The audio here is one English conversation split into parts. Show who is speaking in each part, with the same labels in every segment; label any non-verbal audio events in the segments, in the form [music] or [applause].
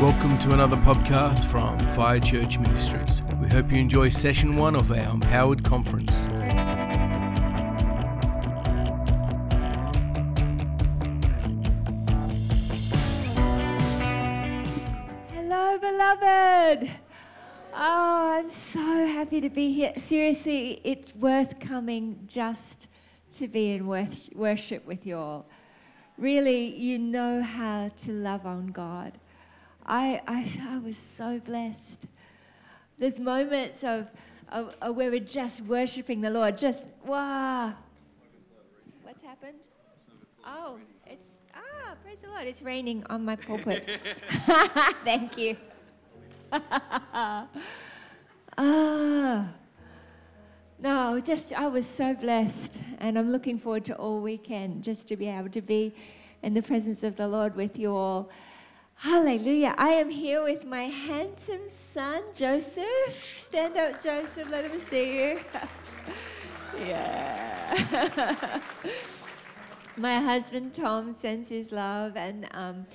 Speaker 1: Welcome to another podcast from Fire Church Ministries. We hope you enjoy session one of our Empowered Conference.
Speaker 2: Hello, beloved. Oh, I'm so happy to be here. Seriously, it's worth coming just to be in worship with you all. Really, you know how to love on God. I, I, I was so blessed. There's moments of, of, of where we're just worshiping the Lord, just wow. What's happened? Oh, it's ah, praise the Lord! It's raining on my pulpit. [laughs] Thank you. [laughs] ah. No, just I was so blessed, and I'm looking forward to all weekend just to be able to be in the presence of the Lord with you all. Hallelujah. I am here with my handsome son, Joseph. Stand up, Joseph. Let him see you. [laughs] yeah. [laughs] my husband, Tom, sends his love, and um,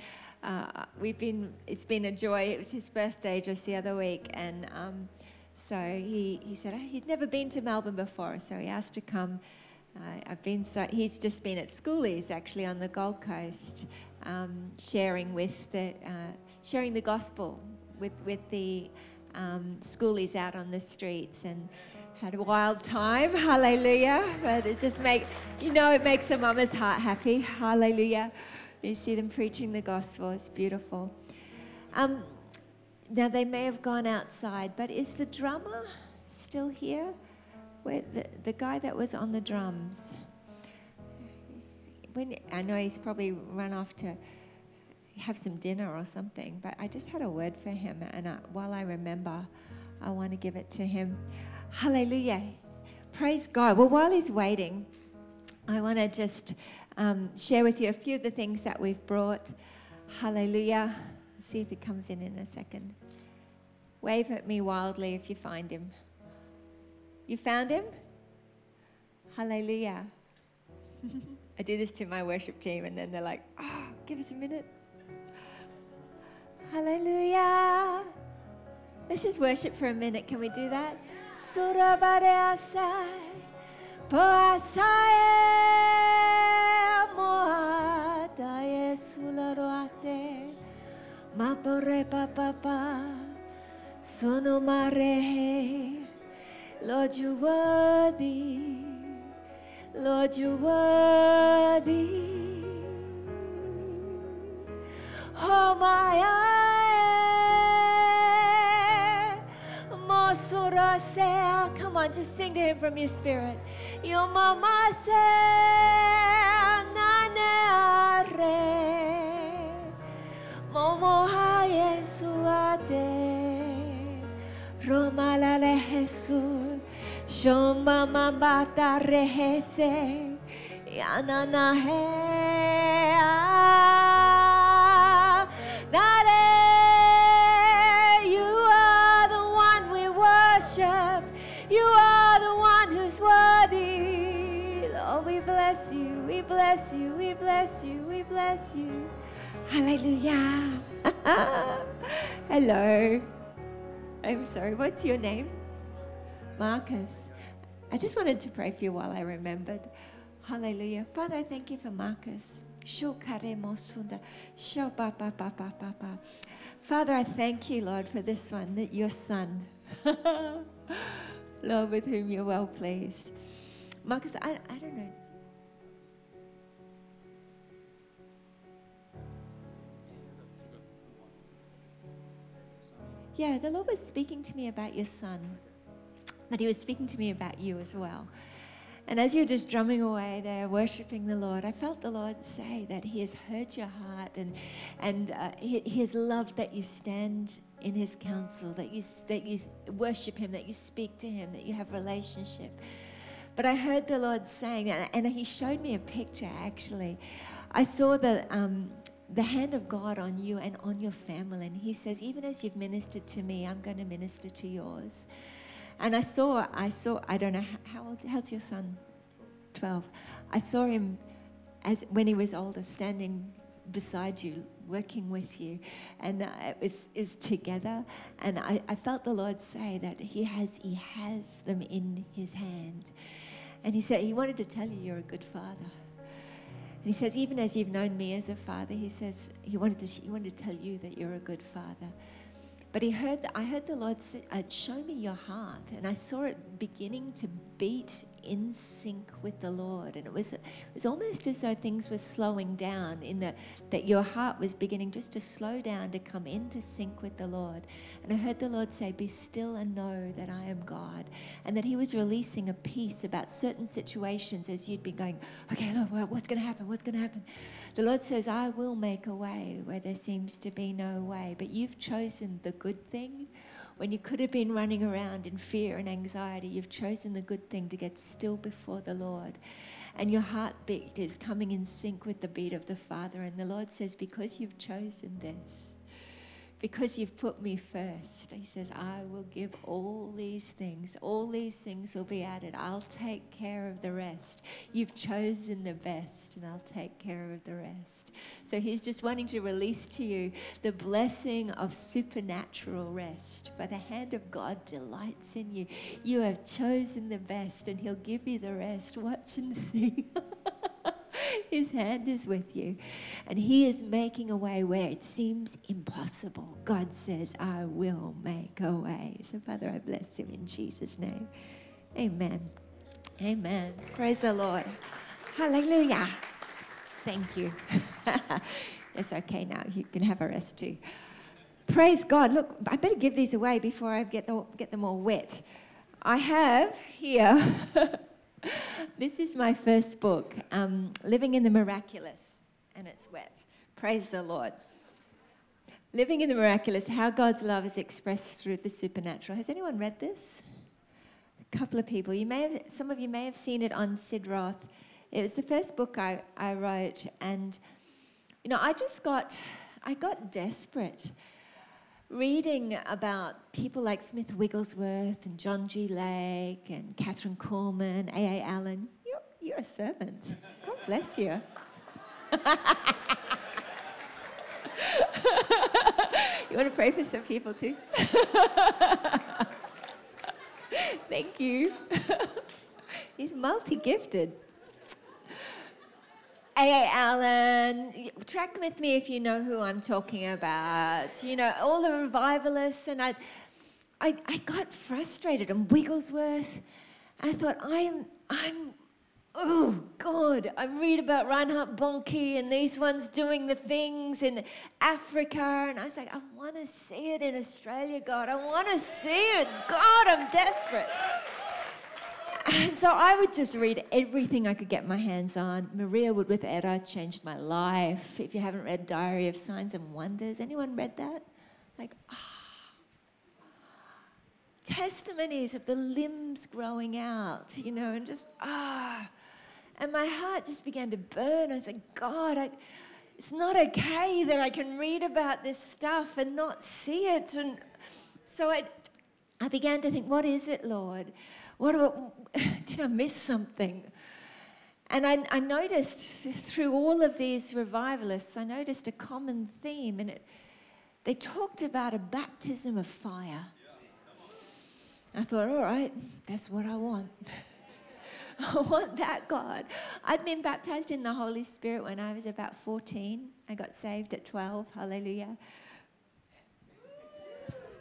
Speaker 2: uh, we've been, it's been a joy. It was his birthday just the other week, and um, so he, he said, oh, he'd never been to Melbourne before, so he asked to come. Uh, I've been so, he's just been at schoolies actually on the Gold Coast, um, sharing with the, uh, sharing the gospel with, with the um, schoolies out on the streets and had a wild time. [laughs] Hallelujah. But it just make, you know, it makes a mama's heart happy. Hallelujah. You see them preaching the gospel. It's beautiful. Um, now, they may have gone outside, but is the drummer still here? Where the, the guy that was on the drums? When, I know he's probably run off to have some dinner or something, but I just had a word for him, and I, while I remember, I want to give it to him. Hallelujah. Praise God. Well, while he's waiting, I want to just um, share with you a few of the things that we've brought. Hallelujah. See if he comes in in a second. Wave at me wildly if you find him. You found him? Hallelujah. [laughs] I do this to my worship team, and then they're like, oh, give us a minute. Hallelujah. Let's just worship for a minute. Can we do that? Surabareasai, poasai, moatae sularoate, mapore papa, sono mare, Lord, you're worthy, Lord, you're worthy. Oh, my come on, just sing to him from your spirit. Your mama momo haye suate, Roma Jesus, shoma mamata rehese, yanana he. Nare, you are the one we worship. You are the one who's worthy. Lord, we bless you. We bless you. We bless you. We bless you. Hallelujah. [laughs] Hello. I'm sorry. What's your name? Marcus. I just wanted to pray for you while I remembered. Hallelujah. Father, I thank you for Marcus. Father, I thank you, Lord, for this one, that your son, [laughs] Lord, with whom you're well pleased. Marcus, I, I don't know. Yeah, the Lord was speaking to me about your son, but he was speaking to me about you as well. And as you're just drumming away there, worshiping the Lord, I felt the Lord say that He has heard your heart and, and uh, he, he has loved that you stand in His counsel, that you, that you worship Him, that you speak to Him, that you have relationship. But I heard the Lord saying, and He showed me a picture actually. I saw the, um, the hand of God on you and on your family. And He says, even as you've ministered to me, I'm going to minister to yours. And I saw, I saw, I don't know how, old, how's your son? 12. I saw him as when he was older standing beside you working with you. And uh, it was, is together. And I, I felt the Lord say that he has, he has them in his hand. And he said, he wanted to tell you you're a good father. And he says, even as you've known me as a father, he says, he wanted to, he wanted to tell you that you're a good father. But he heard, I heard the Lord say, uh, show me your heart. And I saw it beginning to beat in sync with the Lord. And it was, it was almost as though things were slowing down in the, that your heart was beginning just to slow down to come into sync with the Lord. And I heard the Lord say, Be still and know that I am God. And that He was releasing a peace about certain situations as you'd be going, Okay, Lord, what's going to happen? What's going to happen? The Lord says, I will make a way where there seems to be no way. But you've chosen the good thing when you could have been running around in fear and anxiety, you've chosen the good thing to get still before the Lord. And your heartbeat is coming in sync with the beat of the Father. And the Lord says, Because you've chosen this, because you've put me first. He says, I will give all these things. All these things will be added. I'll take care of the rest. You've chosen the best, and I'll take care of the rest. So he's just wanting to release to you the blessing of supernatural rest. For the hand of God delights in you. You have chosen the best, and he'll give you the rest. Watch and see. [laughs] His hand is with you. And He is making a way where it seems impossible. God says, I will make a way. So, Father, I bless you in Jesus' name. Amen. Amen. Praise the Lord. Hallelujah. Thank you. [laughs] it's okay now. You can have a rest too. Praise God. Look, I better give these away before I get, the, get them all wet. I have here [laughs] [laughs] this is my first book, um, Living in the Miraculous, and it's wet. Praise the Lord. Living in the Miraculous How God's Love is Expressed Through the Supernatural. Has anyone read this? A couple of people. You may have, some of you may have seen it on Sid Roth. It was the first book I, I wrote, and you know, I just got, I got desperate reading about people like Smith Wigglesworth and John G. Lake and Kathryn Kuhlman, A.A. Allen, you're, you're a servant. God bless you. [laughs] you want to pray for some people too? [laughs] Thank you. [laughs] He's multi gifted. A.A. Allen, track with me if you know who I'm talking about. You know, all the revivalists, and I, I, I got frustrated. And Wigglesworth, I thought, I'm, I'm, oh God, I read about Reinhard Bonnke and these ones doing the things in Africa, and I was like, I want to see it in Australia, God. I want to see it, God. I'm desperate. And [laughs] so I would just read everything I could get my hands on. Maria Woodworth-Etter changed my life. If you haven't read Diary of Signs and Wonders, anyone read that? Like, ah. Testimonies of the limbs growing out, you know, and just, ah. And my heart just began to burn. I was like, God, I, it's not okay that I can read about this stuff and not see it. And so I, I began to think, what is it, Lord? What about, [sighs] did I miss something? And I, I, noticed through all of these revivalists, I noticed a common theme, and it, they talked about a baptism of fire. I thought, all right, that's what I want. [laughs] I want that, God. I'd been baptized in the Holy Spirit when I was about 14. I got saved at 12. Hallelujah.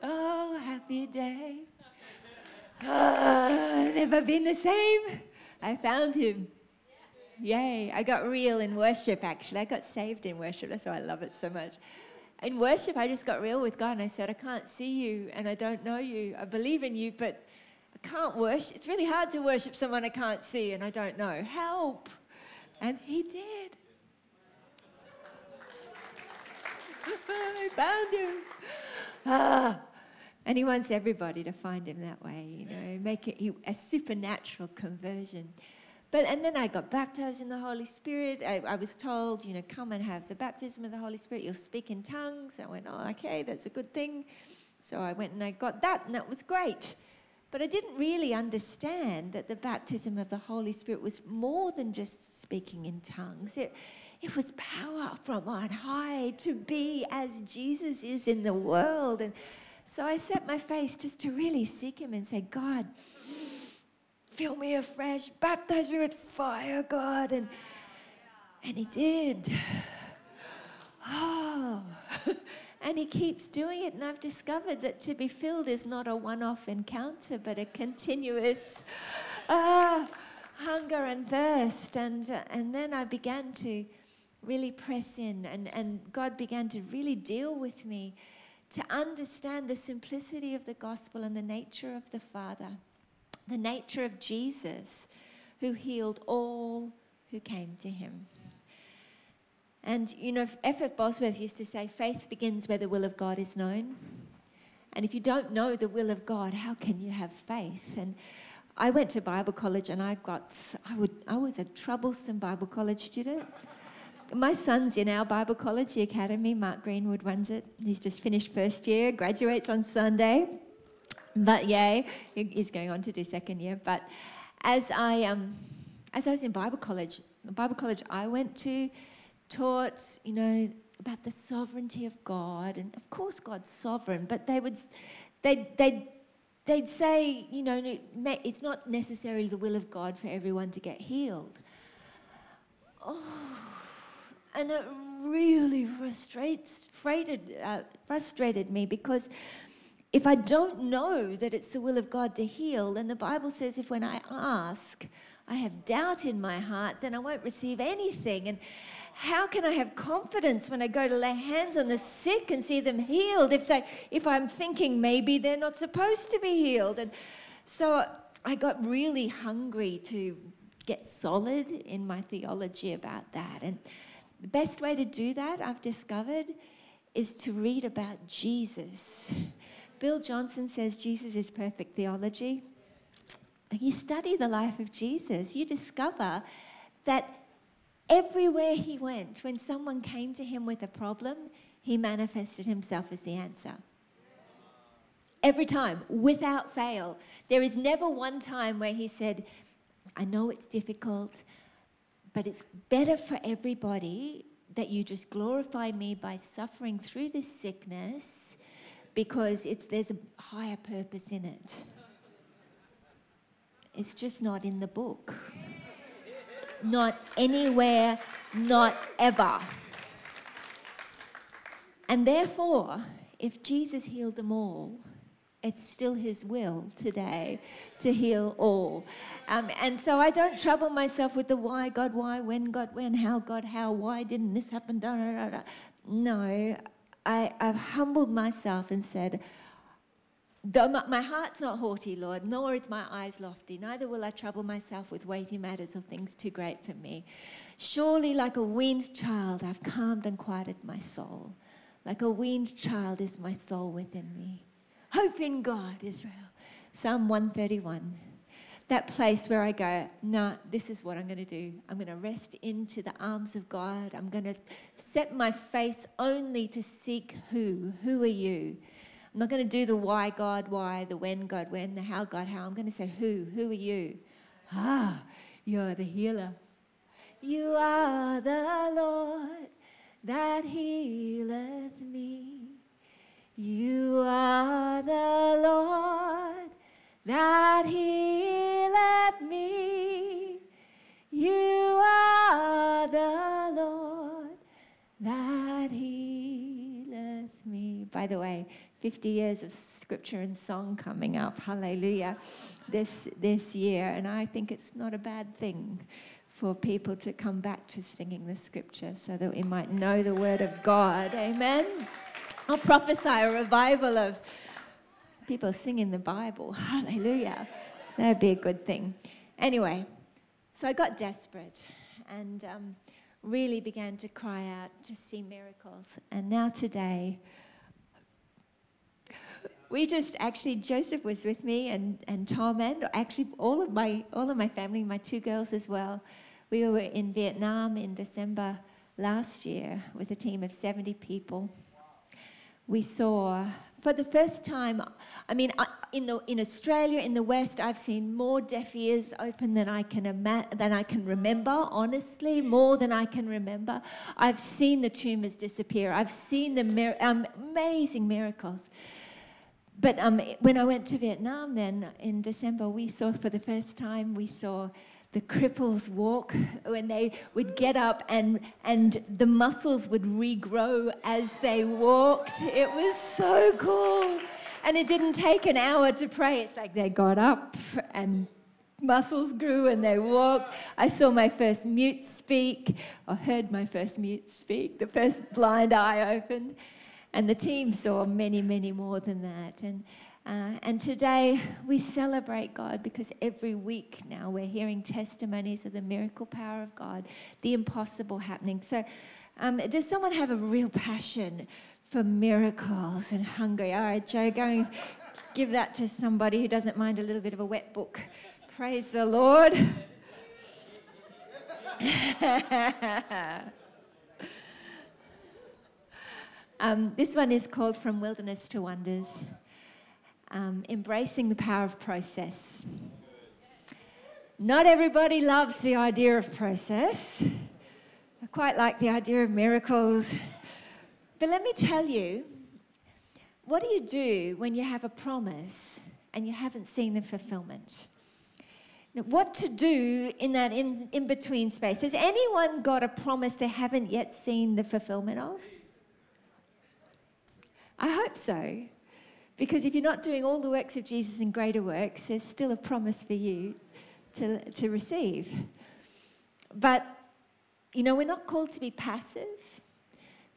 Speaker 2: Oh, happy day. Uh, never been the same. I found him. Yay. I got real in worship, actually. I got saved in worship. That's why I love it so much. In worship, I just got real with God and I said, I can't see you and I don't know you. I believe in you, but I can't worship. It's really hard to worship someone I can't see and I don't know. Help. And he did. [laughs] I found him. Ah. And he wants everybody to find him that way, you know, make it a supernatural conversion. But and then I got baptized in the Holy Spirit. I, I, was told, you know, come and have the baptism of the Holy Spirit. You'll speak in tongues. I went, oh, okay, that's a good thing. So I went and I got that, and that was great. But I didn't really understand that the baptism of the Holy Spirit was more than just speaking in tongues. It, it was power from on high to be as Jesus is in the world. And so I set my face just to really seek Him and say, God, fill me afresh, baptize me with fire, God. And, and He did. Oh. [laughs] and He keeps doing it. And I've discovered that to be filled is not a one off encounter, but a continuous uh, hunger and thirst. And, uh, and then I began to really press in, and, and God began to really deal with me to understand the simplicity of the gospel and the nature of the Father, the nature of Jesus, who healed all who came to him. And you know, F. F.F. Bosworth used to say, faith begins where the will of God is known. And if you don't know the will of God, how can you have faith? And I went to Bible college and I got, I, would, I was a troublesome Bible college student. My son's in our Bible college, the academy. Mark Greenwood runs it. He's just finished first year, graduates on Sunday. But yay, he's going on to do second year. But as I um, as I was in Bible college, the Bible college I went to taught, you know, about the sovereignty of God, and of course God's sovereign. But they would, they they they'd say, you know, it's not necessarily the will of God for everyone to get healed. Oh and it really frustrated, uh, frustrated me because if I don't know that it's the will of God to heal, then the Bible says if when I ask, I have doubt in my heart, then I won't receive anything. And how can I have confidence when I go to lay hands on the sick and see them healed if they if I'm thinking maybe they're not supposed to be healed? And so I got really hungry to get solid in my theology about that. And the best way to do that, I've discovered, is to read about Jesus. Bill Johnson says Jesus is perfect theology. You study the life of Jesus, you discover that everywhere he went, when someone came to him with a problem, he manifested himself as the answer. Every time, without fail. There is never one time where he said, I know it's difficult. But it's better for everybody that you just glorify me by suffering through this sickness because it's, there's a higher purpose in it. It's just not in the book. Not anywhere, not ever. And therefore, if Jesus healed them all, it's still His will today to heal all. Um, and so I don't trouble myself with the why, God, why, when, God, when, how, God, how, why didn't this happen? Da, da, da, no, I, I've humbled myself and said, Though my heart's not haughty, Lord, nor is my eyes lofty, neither will I trouble myself with weighty matters or things too great for me. Surely, like a weaned child, I've calmed and quieted my soul. Like a weaned child is my soul within me. Hope in God, Israel. Psalm 131. That place where I go, nah, this is what I'm going to do. I'm going to rest into the arms of God. I'm going to set my face only to seek who. Who are you? I'm not going to do the why God, why, the when God, when, the how God, how. I'm going to say who. Who are you? Ah, you're the healer. You are the Lord that healeth me. You are the Lord that healeth me. You are the Lord that healeth me. By the way, 50 years of scripture and song coming up, hallelujah, this, this year. And I think it's not a bad thing for people to come back to singing the scripture so that we might know the word of God. Amen. I'll prophesy a revival of people singing the Bible. [laughs] Hallelujah. That'd be a good thing. Anyway, so I got desperate and um, really began to cry out to see miracles. And now today, we just actually Joseph was with me and, and Tom and actually all of my all of my family, my two girls as well. We were in Vietnam in December last year with a team of 70 people we saw for the first time, I mean, in, the, in Australia, in the West, I've seen more deaf ears open than I can ima- than I can remember. Honestly, more than I can remember. I've seen the tumors disappear. I've seen the mir- um, amazing miracles. But um, when I went to Vietnam, then in December, we saw for the first time we saw the cripples walk when they would get up and, and the muscles would regrow as they walked. It was so cool. And it didn't take an hour to pray. It's like they got up and muscles grew and they walked. I saw my first mute speak, or heard my first mute speak, the first blind eye opened. And the team saw many, many more than that. And uh, and today we celebrate God because every week now we're hearing testimonies of the miracle power of God, the impossible happening. So, um, does someone have a real passion for miracles and hungry? All right, Joe, go and give that to somebody who doesn't mind a little bit of a wet book. Praise the Lord. [laughs] um, this one is called From Wilderness to Wonders um, embracing the power of process. Not everybody loves the idea of process. I quite like the idea of miracles. But let me tell you, what do you do when you have a promise and you haven't seen the fulfillment? Now, what to do in that in, between space? Has anyone got a promise they haven't yet seen the fulfillment of? I hope so. Because if you're not doing all the works of Jesus and greater works, there's still a promise for you to, to receive. But, you know, we're not called to be passive.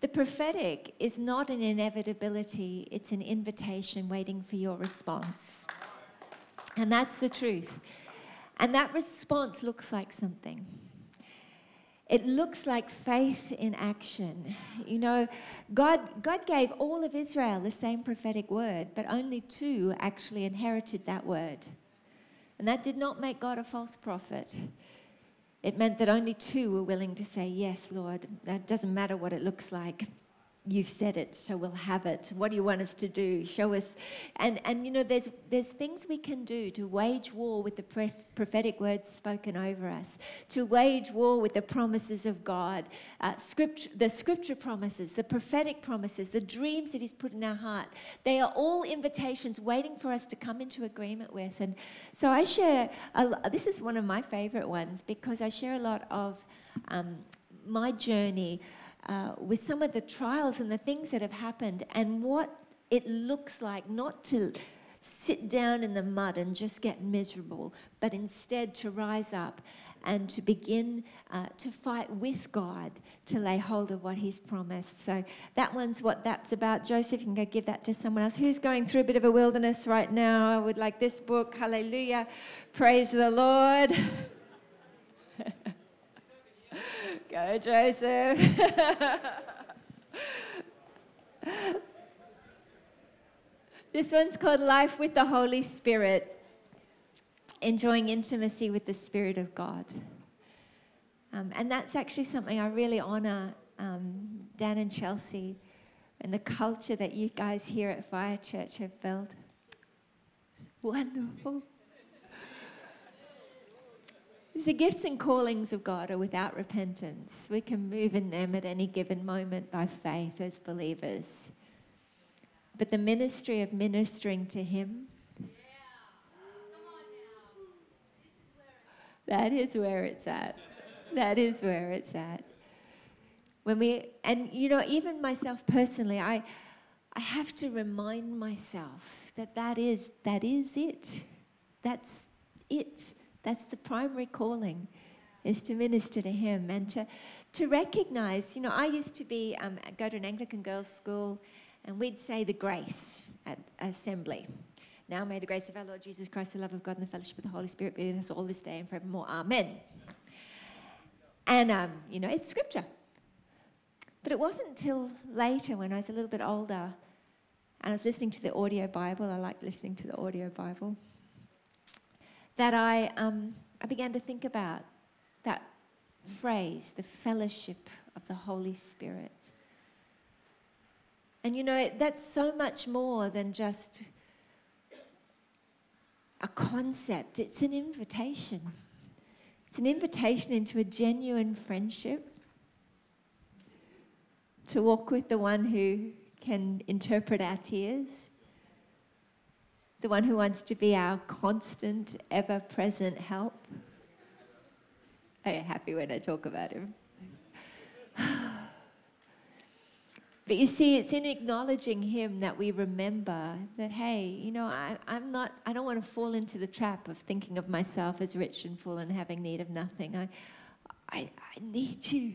Speaker 2: The prophetic is not an inevitability, it's an invitation waiting for your response. And that's the truth. And that response looks like something. It looks like faith in action. You know, God, God gave all of Israel the same prophetic word, but only two actually inherited that word. And that did not make God a false prophet. It meant that only two were willing to say, Yes, Lord, that doesn't matter what it looks like you've said it, so we'll have it. What do you want us to do? Show us. And, and you know, there's, there's things we can do to wage war with the prophetic words spoken over us, to wage war with the promises of God, uh, script, the scripture promises, the prophetic promises, the dreams that He's put in our heart. They are all invitations waiting for us to come into agreement with. And so I share, a, this is one of my favorite ones because I share a lot of um, my journey uh, with some of the trials and the things that have happened and what it looks like not to sit down in the mud and just get miserable, but instead to rise up and to begin uh, to fight with God to lay hold of what He's promised. So that one's what that's about. Joseph, you can go give that to someone else who's going through a bit of a wilderness right now. I would like this book. Hallelujah. Praise the Lord. [laughs] Go, Joseph. [laughs] this one's called Life with the Holy Spirit, enjoying intimacy with the Spirit of God. Um, and that's actually something I really honor um, Dan and Chelsea and the culture that you guys here at Fire Church have built. It's wonderful. The gifts and callings of God are without repentance. We can move in them at any given moment by faith as believers. But the ministry of ministering to Him, that is where it's at. That is where it's at. When we, and you know, even myself personally, I, I have to remind myself that that is, that is it. That's it. That's the primary calling, is to minister to Him and to, to recognize. You know, I used to be um, go to an Anglican girls' school, and we'd say the grace at assembly. Now may the grace of our Lord Jesus Christ, the love of God, and the fellowship of the Holy Spirit be with us all this day and forevermore. Amen. And um, you know, it's scripture. But it wasn't until later, when I was a little bit older, and I was listening to the audio Bible. I liked listening to the audio Bible that I, um, I began to think about that phrase, the fellowship of the Holy Spirit. And you know, that's so much more than just a concept, it's an invitation. It's an invitation into a genuine friendship to walk with the one who can interpret our tears, the one who wants to be our constant, ever present help. I am happy when I talk about him. [sighs] But you see, it's in acknowledging Him that we remember that, hey, you know, I, I'm not, I don't want to fall into the trap of thinking of myself as rich and full and having need of nothing. I, I, I need you.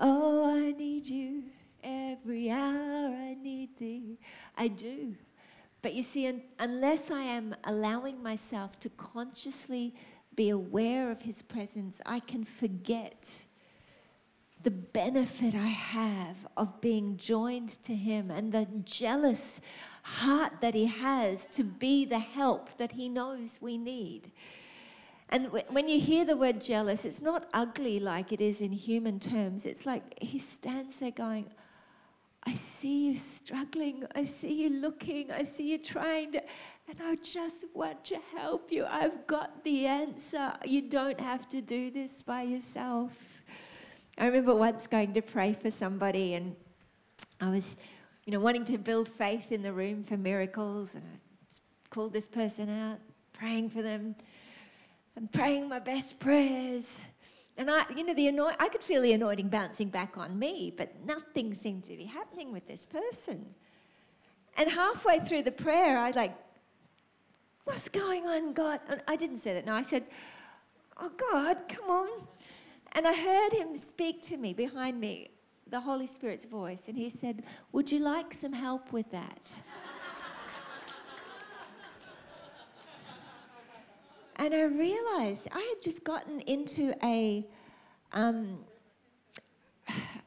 Speaker 2: Oh, I need you. Every hour I need thee. I do. But you see, un- unless I am allowing myself to consciously be aware of His presence, I can forget the benefit I have of being joined to Him and the jealous heart that He has to be the help that He knows we need. And when you hear the word jealous, it's not ugly like it is in human terms. It's like He stands there going, I see you struggling. I see you looking. I see you trying to, and I just want to help you. I've got the answer. You don't have to do this by yourself. I remember once going to pray for somebody, and I was, you know, wanting to build faith in the room for miracles, and I called this person out, praying for them, and praying my best prayers. And I, you know, the anoint- I could feel the anointing bouncing back on me, but nothing seemed to be happening with this person. And halfway through the prayer, I was like, What's going on, God? And I didn't say that. No, I said, Oh, God, come on. And I heard him speak to me behind me, the Holy Spirit's voice, and he said, Would you like some help with that? And I realized I had just gotten into a, um,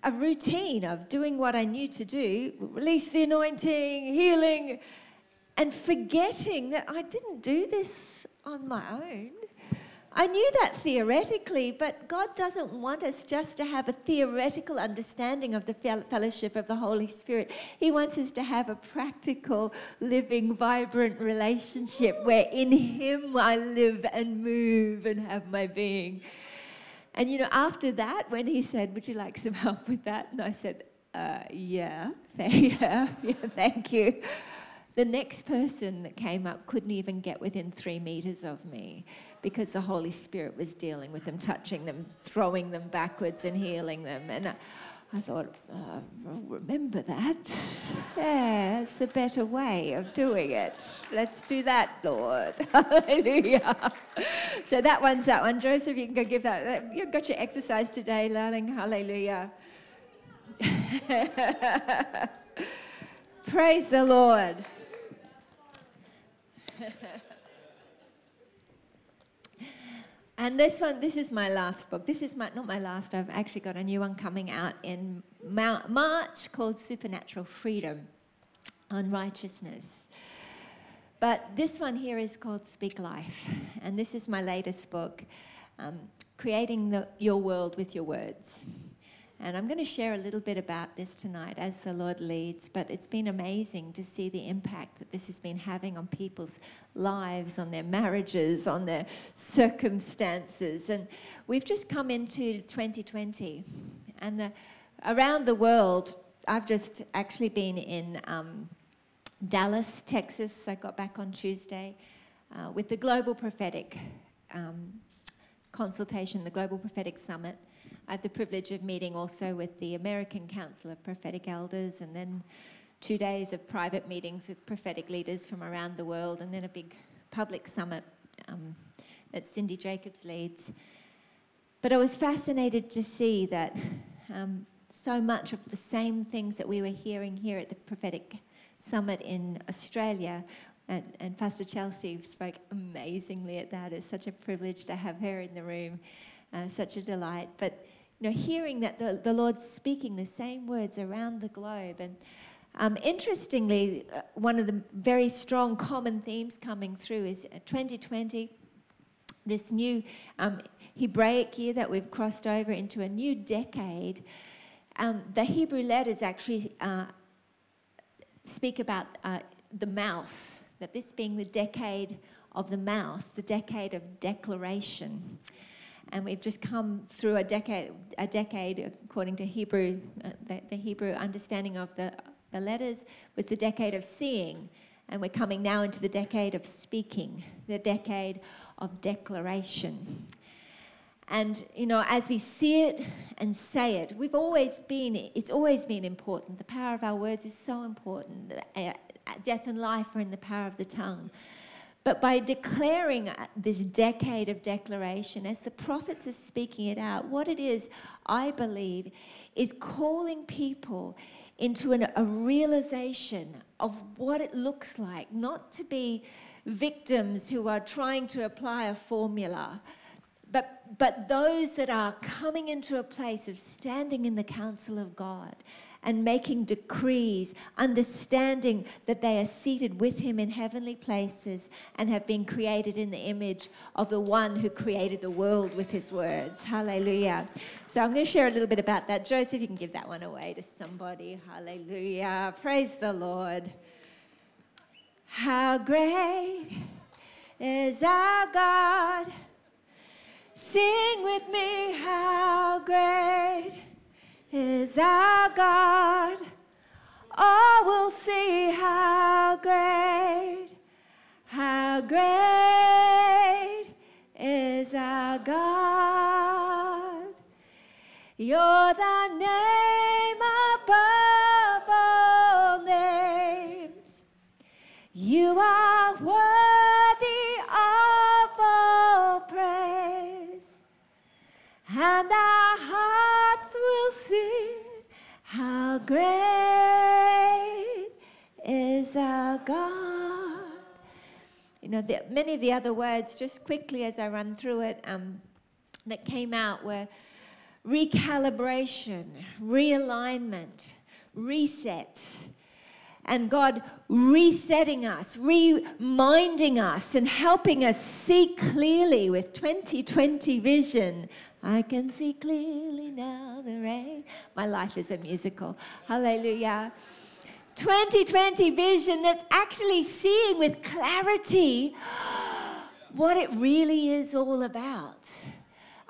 Speaker 2: a routine of doing what I knew to do release the anointing, healing, and forgetting that I didn't do this on my own. I knew that theoretically, but God doesn't want us just to have a theoretical understanding of the fellowship of the Holy Spirit. He wants us to have a practical, living, vibrant relationship where in Him I live and move and have my being. And you know, after that, when He said, Would you like some help with that? And I said, uh, Yeah, [laughs] yeah, yeah, thank you. The next person that came up couldn't even get within three meters of me because the Holy Spirit was dealing with them, touching them, throwing them backwards and healing them. And I, thought, oh, remember that. Yeah, it's a better way of doing it. Let's do that, Lord. [laughs] Hallelujah. So that one's that one. Joseph, you can go give that. You've got your exercise today, darling. Hallelujah. [laughs] Praise the Lord. [laughs] And this one, this is my last book. This is my, not my last, I've actually got a new one coming out in March called Supernatural Freedom on Righteousness. But this one here is called Speak Life. And this is my latest book, um, Creating the, Your World with Your Words. And I'm going to share a little bit about this tonight as the Lord leads. But it's been amazing to see the impact that this has been having on people's lives, on their marriages, on their circumstances. And we've just come into 2020. And the, around the world, I've just actually been in um, Dallas, Texas. I got back on Tuesday uh, with the Global Prophetic um, consultation, the Global Prophetic Summit. I have the privilege of meeting also with the American Council of Prophetic Elders, and then two days of private meetings with prophetic leaders from around the world, and then a big public summit um, that Cindy Jacobs leads. But I was fascinated to see that um, so much of the same things that we were hearing here at the prophetic summit in Australia and, and, Pastor Chelsea spoke amazingly at that. It's such a privilege to have her in the room, uh, such a delight. But you know, hearing that the, the Lord's speaking the same words around the globe. And um, interestingly, uh, one of the very strong common themes coming through is 2020, uh, this new um, Hebraic year that we've crossed over into a new decade. Um, the Hebrew letters actually uh, speak about uh, the mouth, that this being the decade of the mouth, the decade of declaration. And we've just come through a decade, a decade according to Hebrew, uh, the, the Hebrew understanding of the, the letters, was the decade of seeing. And we're coming now into the decade of speaking, the decade of declaration. And, you know, as we see it and say it, we've always been, it's always been important. The power of our words is so important. Uh, death and life are in the power of the tongue. But by declaring uh, this decade of declaration, as the prophets are speaking it out, what it is, I believe, is calling people into an, a realization of what it looks like, not to be victims who are trying to apply a formula, but, but those that are coming into a place of standing in the counsel of God and making decrees, understanding that they are seated with Him in heavenly places and have been created in the image of the one who created the world with His words. Hallelujah. So I'm going to share a little bit about that. Joseph, you can give that one away to somebody. Hallelujah. Praise the Lord. How great is our God. Sing with me, how great is our God. Oh, all will see how great, how great is our God. You're the name above all names. You are worthy of all praise. And our hearts will sing, How great is our God. You know, the, many of the other words, just quickly as I run through it, um, that came out were recalibration, realignment, reset, and God resetting us, reminding us, and helping us see clearly with 2020 vision. I can see clearly now the rain. My life is a musical. Hallelujah. 2020 vision that's actually seeing with clarity [gasps] what it really is all about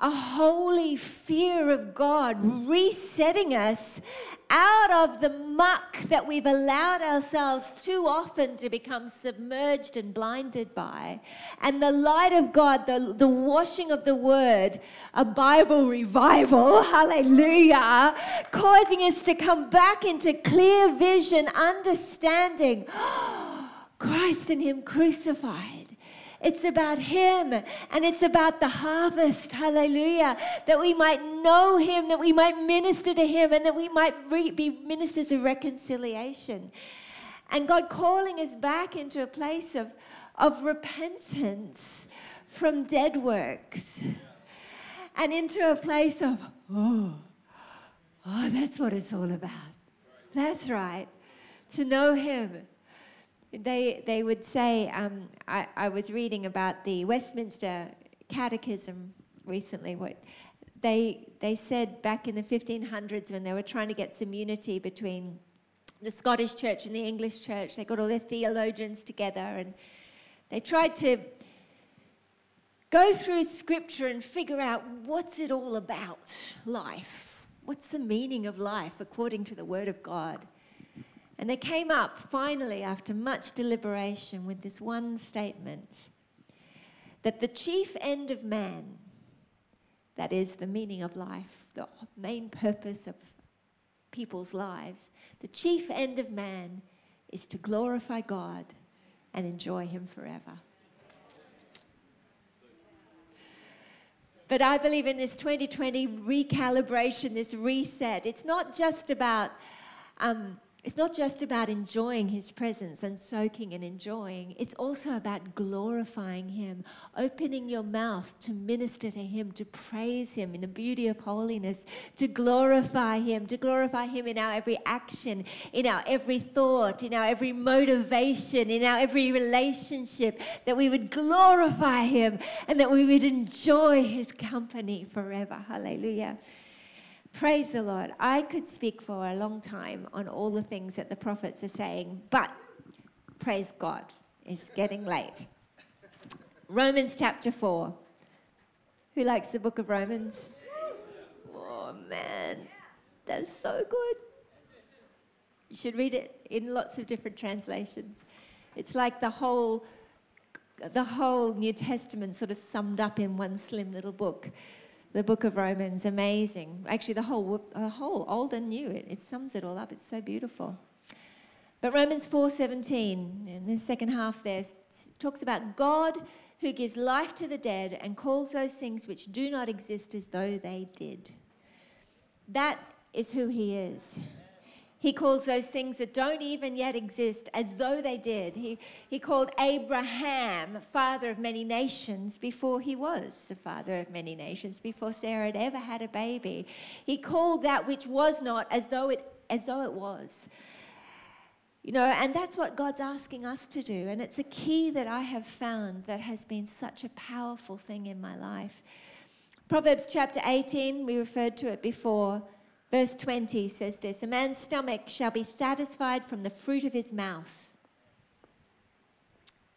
Speaker 2: a holy fear of God, resetting us out of the muck that we've allowed ourselves too often to become submerged and blinded by. And the light of God, the, the washing of the word, a Bible revival, [laughs] hallelujah, causing us to come back into clear vision, understanding [gasps] Christ and Him crucified. It's about Him and it's about the harvest. Hallelujah. That we might know Him, that we might minister to Him, and that we might be ministers of reconciliation. And God calling us back into a place of, of repentance from dead works and into a place of, oh, oh, that's what it's all about. That's right. To know Him they, they would say, um, I, I was reading about the Westminster Catechism recently, what they, they said back in the 1500s when they were trying to get some unity between the Scottish church and the English church, they got all their theologians together and they tried to go through scripture and figure out what's it all about, life. What's the meaning of life according to the Word of God? And they came up finally, after much deliberation, with this one statement that the chief end of man, that is the meaning of life, the main purpose of people's lives, the chief end of man is to glorify God and enjoy Him forever. But I believe in this 2020 recalibration, this reset. It's not just about um, it's not just about enjoying his presence and soaking and enjoying, it's also about glorifying him, opening your mouth to minister to him, to praise him in the beauty of holiness, to glorify him, to glorify him in our every action, in our every thought, in our every motivation, in our every relationship, that we would glorify him and that we would enjoy his company forever. Hallelujah. Praise the Lord. I could speak for a long time on all the things that the prophets are saying, but praise God, it's getting late. Romans chapter 4. Who likes the book of Romans? Oh man, that's so good. You should read it in lots of different translations. It's like the whole the whole New Testament sort of summed up in one slim little book. The book of Romans, amazing. Actually, the whole, the whole old and new, it, it sums it all up. It's so beautiful. But Romans 4:17, in the second half there, talks about God who gives life to the dead and calls those things which do not exist as though they did. That is who he is. He calls those things that don't even yet exist as though they did. He, he called Abraham father of many nations before he was the father of many nations, before Sarah had ever had a baby. He called that which was not as though it, as though it was. You know, and that's what God's asking us to do. And it's a key that I have found that has been such a powerful thing in my life. Proverbs chapter 18, we referred to it before. Verse 20 says this A man's stomach shall be satisfied from the fruit of his mouth.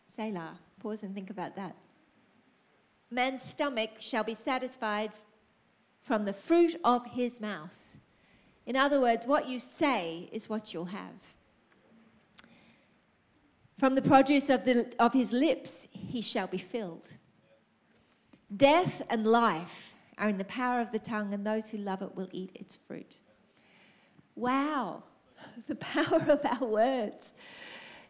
Speaker 2: Selah. Pause and think about that. Man's stomach shall be satisfied from the fruit of his mouth. In other words, what you say is what you'll have. From the produce of, the, of his lips he shall be filled. Death and life are in the power of the tongue, and those who love it will eat its fruit. Wow, [laughs] the power of our words.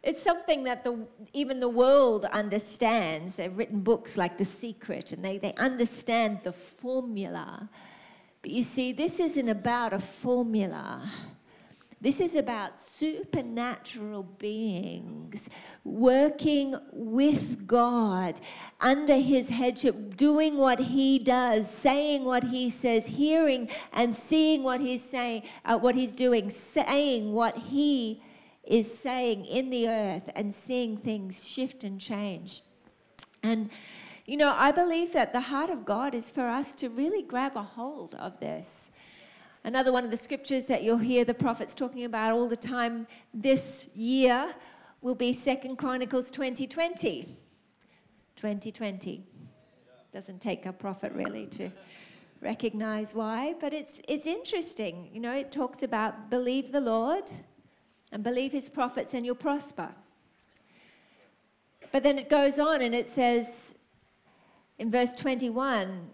Speaker 2: It's something that the, even the world understands. They've written books like The Secret, and they, they understand the formula. But you see, this isn't about a formula. This is about supernatural beings working with God under His headship, doing what He does, saying what He says, hearing and seeing what He's saying, uh, what He's doing, saying what He is saying in the earth, and seeing things shift and change. And you know, I believe that the heart of God is for us to really grab a hold of this Another one of the scriptures that you'll hear the prophets talking about all the time this year will be Second Chronicles 2020. 2020. Doesn't take a prophet really to recognize why, but it's, it's interesting. You know, it talks about believe the Lord and believe his prophets and you'll prosper. But then it goes on and it says in verse 21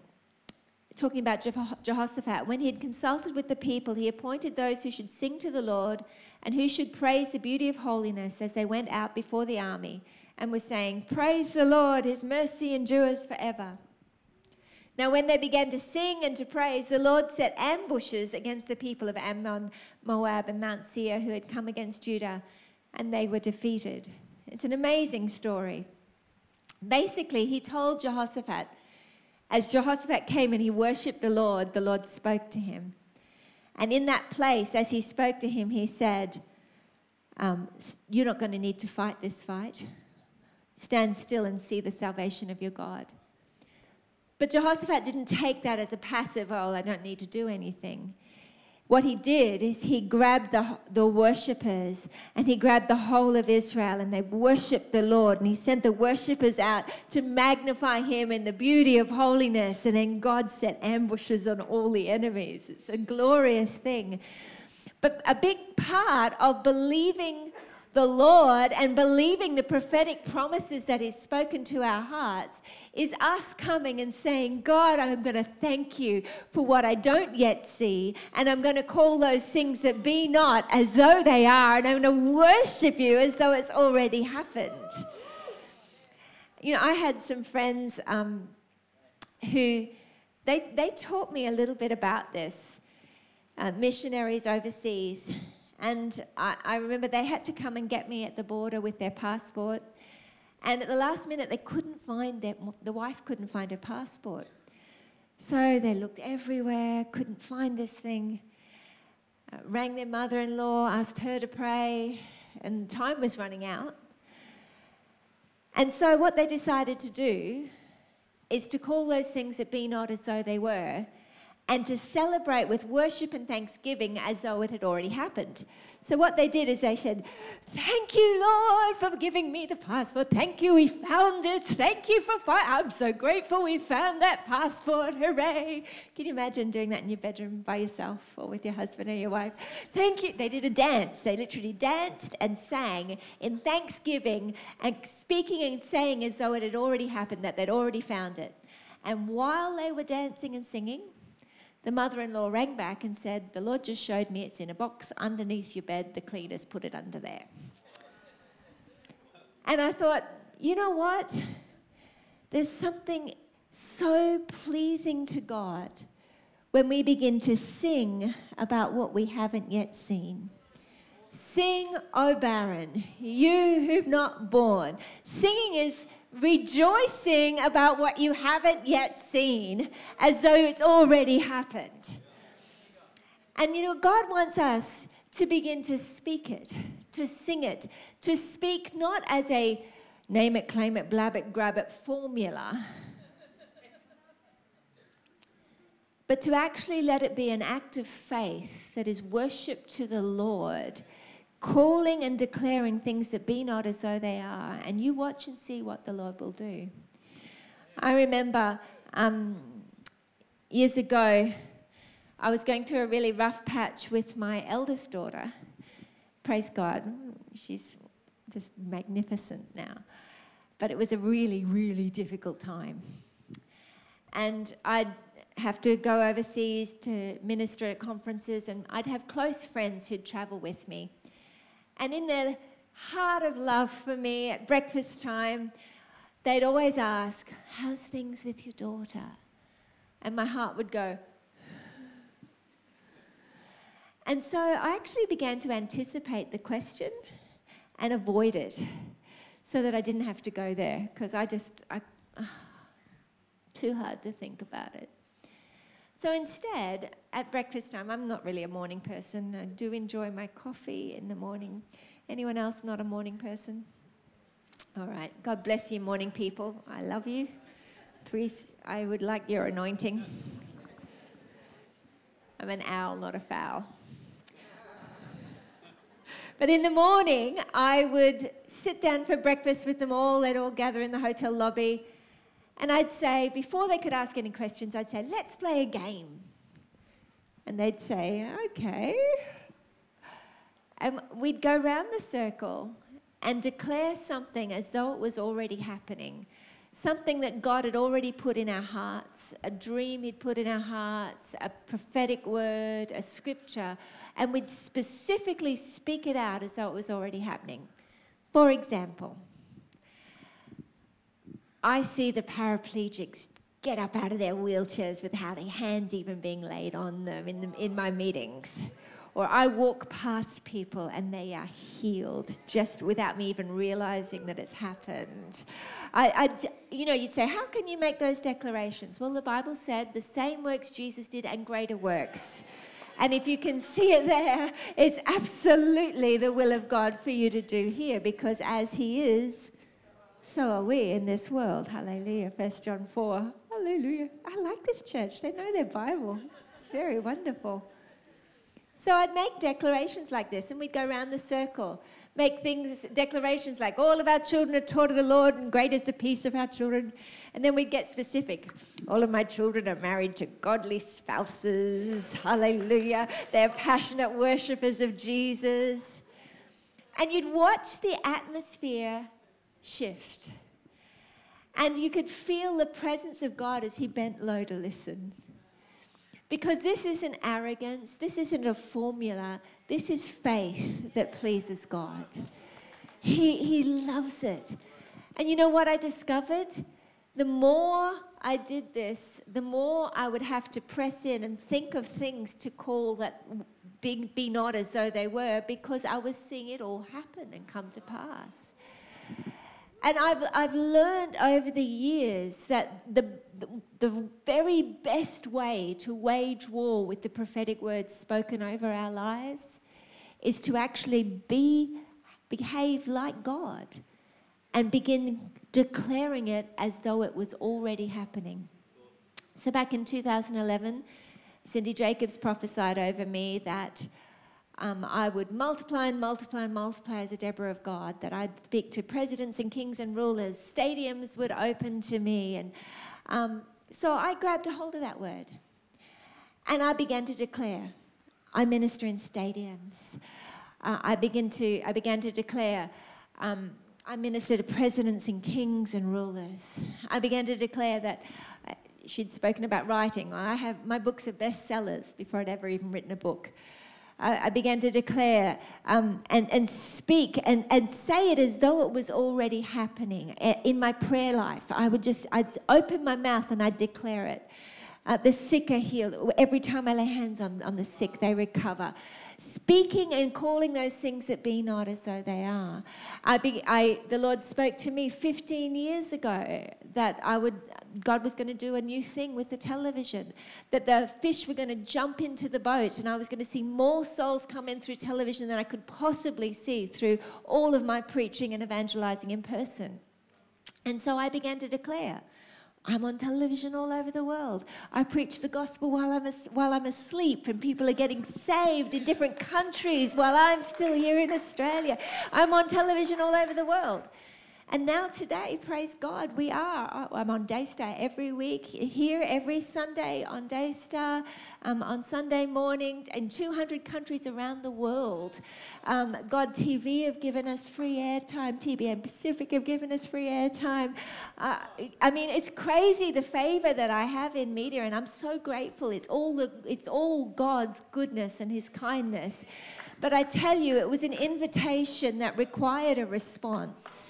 Speaker 2: talking about Jehoshaphat, when he had consulted with the people, he appointed those who should sing to the Lord and who should praise the beauty of holiness as they went out before the army and were saying, Praise the Lord, his mercy endures forever. Now, when they began to sing and to praise, the Lord set ambushes against the people of Ammon, Moab, and Mount Seir who had come against Judah, and they were defeated. It's an amazing story. Basically, he told Jehoshaphat, as Jehoshaphat came and he worshipped the Lord, the Lord spoke to him. And in that place, as he spoke to him, he said, um, You're not going to need to fight this fight. Stand still and see the salvation of your God. But Jehoshaphat didn't take that as a passive, oh, I don't need to do anything what he did is he grabbed the, the worshippers and he grabbed the whole of Israel and they worshiped the Lord. And he sent the worshippers out to magnify him in the beauty of holiness. And then God set ambushes on all the enemies. It's a glorious thing. But a big part of believing the Lord and believing the prophetic promises that He's spoken to our hearts is us coming and saying, God, I'm going to thank you for what I don't yet see, and I'm going to call those things that be not as though they are, and I'm going to worship you as though it's already happened. You know, I had some friends um, who they, they taught me a little bit about this. Uh, missionaries overseas and I, I remember they had to come and get me at the border with their passport. And at the last minute, they couldn't find their, the wife couldn't find her passport. So they looked everywhere, couldn't find this thing. Uh, rang their mother in law, asked her to pray, and time was running out. And so, what they decided to do is to call those things that be not as though they were and to celebrate with worship and thanksgiving as though it had already happened. So, what they did is they said, Thank you, Lord, for giving me the passport. Thank you, we found it. Thank you for, fi- I'm so grateful we found that passport. Hooray. Can you imagine doing that in your bedroom by yourself or with your husband or your wife? Thank you. They did a dance. They literally danced and sang in thanksgiving and speaking and saying as though it had already happened, that they'd already found it. And while they were dancing and singing, the mother in law rang back and said, The Lord just showed me it's in a box underneath your bed. The cleaners put it under there. And I thought, you know what? There's something so pleasing to God when we begin to sing about what we haven't yet seen. Sing, O barren, you who've not born. Singing is rejoicing about what you haven't yet seen as though it's already happened. And you know, God wants us to begin to speak it, to sing it, to speak not as a name it, claim it, blab it, grab it formula, but to actually let it be an act of faith that is worship to the Lord calling and declaring things that be not as though they are, and you watch and see what the Lord will do. I remember um, years ago, I was going through a really rough patch with my eldest daughter. Praise God, she's just magnificent now. But it was a really, really difficult time. And I'd have to go overseas to minister at conferences, and I'd have close friends who'd travel with me. And in their heart of love for me at breakfast time, they'd always ask, How's things with your daughter? And my heart would go, and so I actually began to anticipate the question and avoid it so that I didn't have to go there because I just, I, too hard to think about it. So instead, at breakfast time, I'm not really a morning person. I do enjoy my coffee in the morning. Anyone else not a morning person? All right. God bless you, morning people. I love you. Please, I would like your anointing. I'm an owl, not a fowl. But in the morning, I would sit down for breakfast with them all. They'd all gather in the hotel lobby. And I'd say, before they could ask any questions, I'd say, let's play a game. And they'd say, okay. And we'd go round the circle and declare something as though it was already happening. Something that God had already put in our hearts, a dream He'd put in our hearts, a prophetic word, a scripture, and we'd specifically speak it out as though it was already happening. For example, I see the paraplegics get up out of their wheelchairs without their hands even being laid on them in, the, in my meetings. Or I walk past people and they are healed just without me even realizing that it's happened. I, I, you know, you'd say, how can you make those declarations? Well, the Bible said the same works Jesus did and greater works. And if you can see it there, it's absolutely the will of God for you to do here because as He is, so are we in this world. Hallelujah. First John 4. Hallelujah. I like this church. They know their Bible. It's very wonderful. So I'd make declarations like this, and we'd go around the circle, make things, declarations like, all of our children are taught of the Lord, and great is the peace of our children. And then we'd get specific. All of my children are married to godly spouses. Hallelujah. They're passionate worshippers of Jesus. And you'd watch the atmosphere shift. And you could feel the presence of God as He bent low to listen. Because this isn't arrogance, this isn't a formula, this is faith that pleases God. He, he loves it. And you know what I discovered? The more I did this, the more I would have to press in and think of things to call that be, be not as though they were because I was seeing it all happen and come to pass. And I've, I've learned over the years that the, the, the, very best way to wage war with the prophetic words spoken over our lives is to actually be, behave like God and begin declaring it as though it was already happening. So back in 2011, Cindy Jacobs prophesied over me that um, I would multiply and multiply and multiply as a Deborah of God, that I'd speak to presidents and kings and rulers, stadiums would open to me. And um, so I grabbed a hold of that word and I began to declare I minister in stadiums. Uh, I, begin to, I began to declare um, I minister to presidents and kings and rulers. I began to declare that uh, she'd spoken about writing. I have my books are bestsellers before I'd ever even written a book. I, I began to declare um, and, and speak and, and say it as though it was already happening in my prayer life. I would just I'd open my mouth and I'd declare it. Uh, the sick are healed. Every time I lay hands on, on the sick, they recover. Speaking and calling those things that be not as though they are. I, be, I the Lord spoke to me 15 years ago that I would, God was going to do a new thing with the television, that the fish were going to jump into the boat, and I was going to see more souls come in through television than I could possibly see through all of my preaching and evangelizing in person. And so I began to declare I'm on television all over the world. I preach the gospel while I'm, as, while I'm asleep, and people are getting saved in different countries while I'm still here in Australia. I'm on television all over the world. And now today, praise God, we are. I'm on Daystar every week, here every Sunday on Daystar, um, on Sunday mornings, in 200 countries around the world. Um, God TV have given us free airtime. TBN Pacific have given us free airtime. Uh, I mean, it's crazy the favor that I have in media, and I'm so grateful. It's all, the, it's all God's goodness and His kindness. But I tell you, it was an invitation that required a response.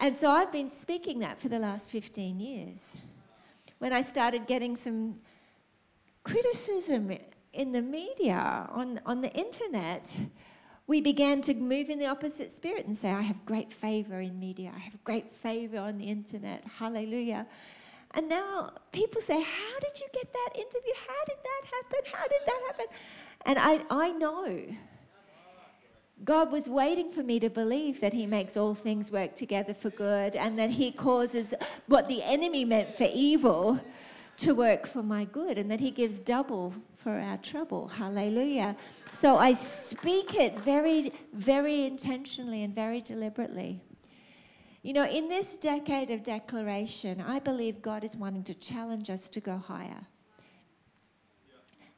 Speaker 2: And so I've been speaking that for the last 15 years. When I started getting some criticism in the media, on, on the internet, we began to move in the opposite spirit and say, I have great favor in media, I have great favor on the internet, hallelujah. And now people say, How did you get that interview? How did that happen? How did that happen? And I, I know God was waiting for me to believe that He makes all things work together for good and that He causes what the enemy meant for evil to work for my good and that He gives double for our trouble. Hallelujah. So I speak it very, very intentionally and very deliberately. You know, in this decade of declaration, I believe God is wanting to challenge us to go higher.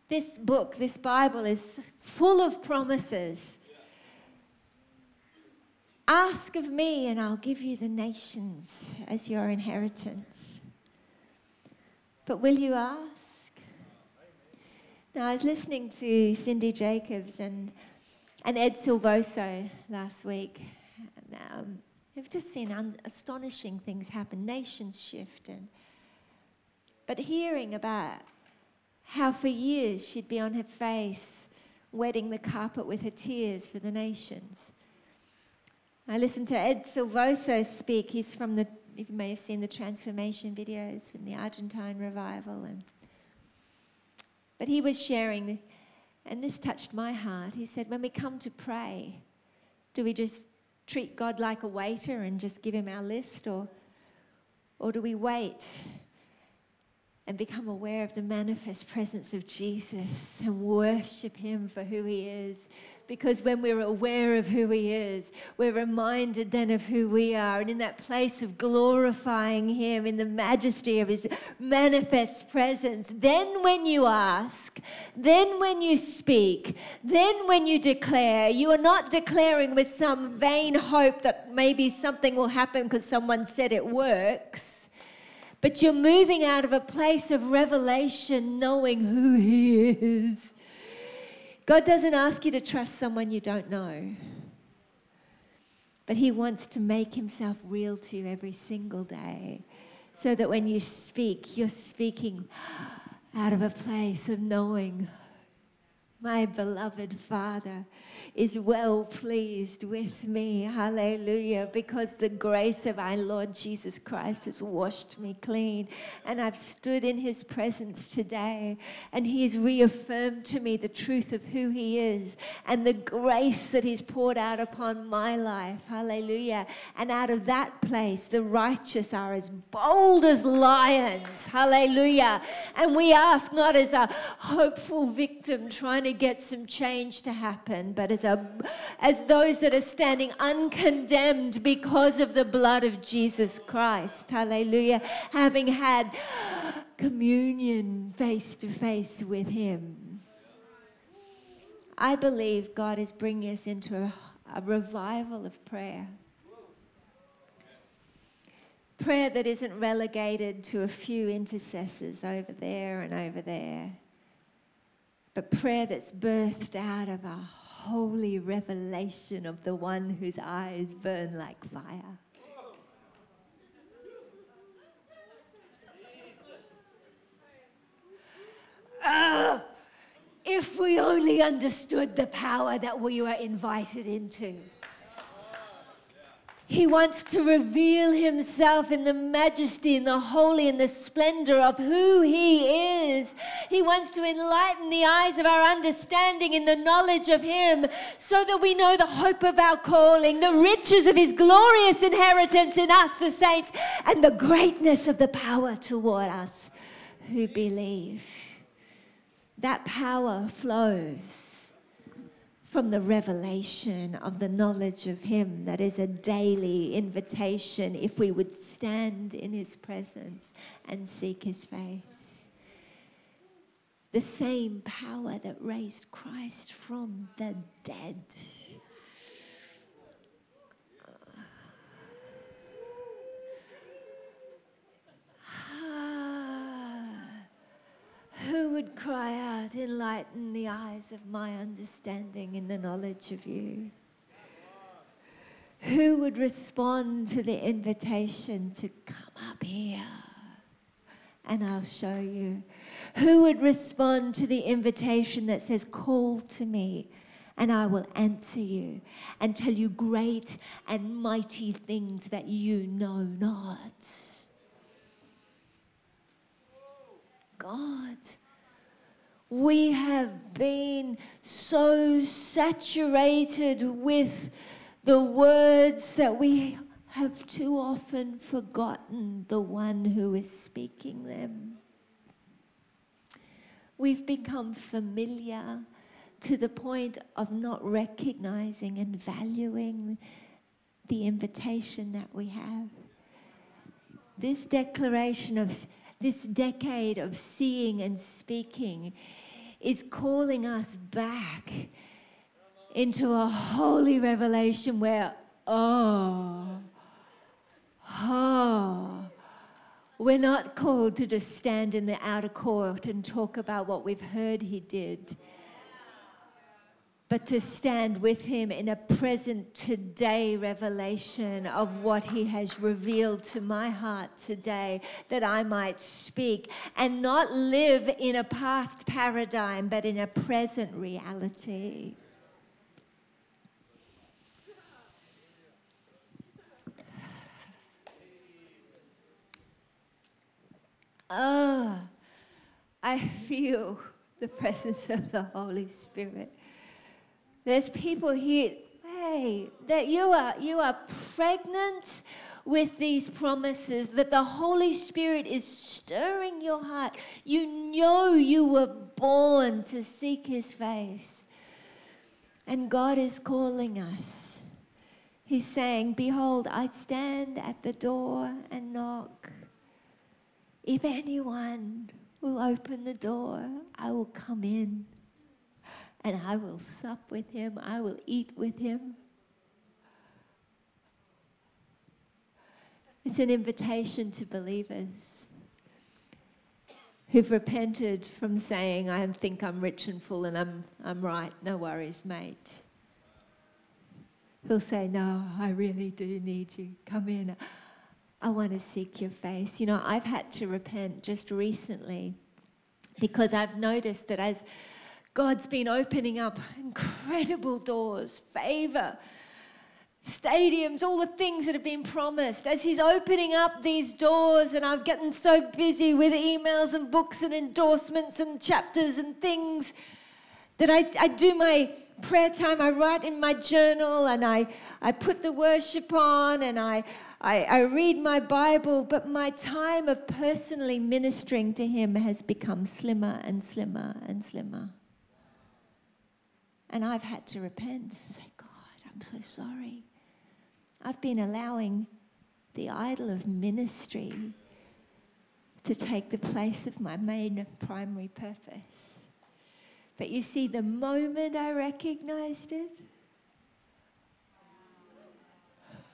Speaker 2: This book, this Bible, is full of promises Ask of me, and I'll give you the nations as your inheritance. But will you ask? Now, I was listening to Cindy Jacobs and, and Ed Silvoso last week. And, um, I've just seen un- astonishing things happen, nations shift. And, but hearing about how for years she'd be on her face, wetting the carpet with her tears for the nations I listened to Ed Silvoso speak. He's from the, you may have seen the transformation videos from the Argentine revival. And, but he was sharing, and this touched my heart. He said, When we come to pray, do we just treat God like a waiter and just give him our list, or, or do we wait and become aware of the manifest presence of Jesus and worship him for who he is? Because when we're aware of who He is, we're reminded then of who we are. And in that place of glorifying Him in the majesty of His manifest presence, then when you ask, then when you speak, then when you declare, you are not declaring with some vain hope that maybe something will happen because someone said it works but you're moving out of a place of revelation, knowing who He is. God doesn't ask you to trust someone you don't know. But He wants to make Himself real to you every single day so that when you speak, you're speaking out of a place of knowing my beloved Father is well pleased with me. Hallelujah. Because the grace of our Lord Jesus Christ has washed me clean. And I've stood in his presence today. And he has reaffirmed to me the truth of who he is and the grace that he's poured out upon my life. Hallelujah. And out of that place, the righteous are as bold as lions. Hallelujah. And we ask not as a hopeful victim trying to get some change to happen, but as, a, as those that are standing uncondemned because of the blood of Jesus Christ. Hallelujah. Having had communion face to face with Him. I believe God is bringing us into a, a revival of prayer prayer that isn't relegated to a few intercessors over there and over there, but prayer that's birthed out of a holy revelation of the one whose eyes burn like fire. Uh, if we only understood the power that we were invited into. He wants to reveal himself in the majesty and the holy and the splendor of who he is. He wants to enlighten the eyes of our understanding in the knowledge of him so that we know the hope of our calling, the riches of his glorious inheritance in us, the saints, and the greatness of the power toward us who believe. That power flows from the revelation of the knowledge of Him that is a daily invitation if we would stand in His presence and seek His face. The same power that raised Christ from the dead. Ah. Who would cry Enlighten the eyes of my understanding in the knowledge of you? Who would respond to the invitation to come up here and I'll show you? Who would respond to the invitation that says, Call to me and I will answer you and tell you great and mighty things that you know not? God. We have been so saturated with the words that we have too often forgotten the one who is speaking them. We've become familiar to the point of not recognizing and valuing the invitation that we have. This declaration of this decade of seeing and speaking is calling us back into a holy revelation where, oh, oh, we're not called to just stand in the outer court and talk about what we've heard he did but to stand with him in a present today revelation of what he has revealed to my heart today, that I might speak and not live in a past paradigm, but in a present reality. Oh, I feel the presence of the Holy Spirit. There's people here, hey, that you are you are pregnant with these promises that the Holy Spirit is stirring your heart. You know you were born to seek his face. And God is calling us. He's saying, Behold, I stand at the door and knock. If anyone will open the door, I will come in and I will sup with him, I will eat with him. It's an invitation to believers who've repented from saying, I think I'm rich and full and I'm, I'm right, no worries, mate. He'll say, No, I really do need you. Come in. I want to seek your face. You know, I've had to repent just recently because I've noticed that as God's been opening up incredible doors, favor, stadiums, all the things that have been promised. As He's opening up these doors, and I've gotten so busy with emails and books and endorsements and chapters and things that I, I do my prayer time, I write in my journal and I, I put the worship on and I, I, I read my Bible, but my time of personally ministering to Him has become slimmer and slimmer and slimmer. And I've had to repent and say, God, I'm so sorry. I've been allowing the idol of ministry to take the place of my main primary purpose. But you see, the moment I recognized it,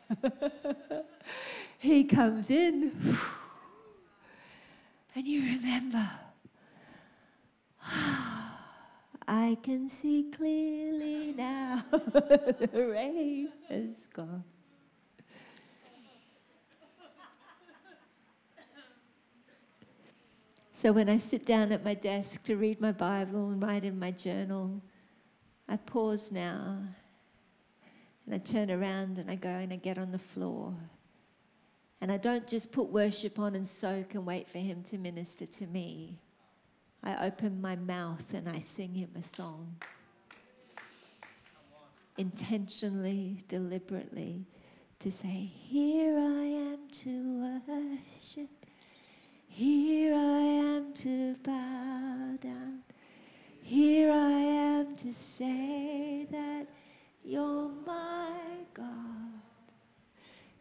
Speaker 2: [laughs] he comes in. And you remember, [sighs] ah, I can see clearly now. [laughs] the rain has gone. So when I sit down at my desk to read my Bible and write in my journal, I pause now and I turn around and I go and I get on the floor. And I don't just put worship on and soak and wait for Him to minister to me. I open my mouth and I sing Him a song. Intentionally, deliberately, to say, Here I am to worship. Here I am to bow down. Here I am to say that you're my God.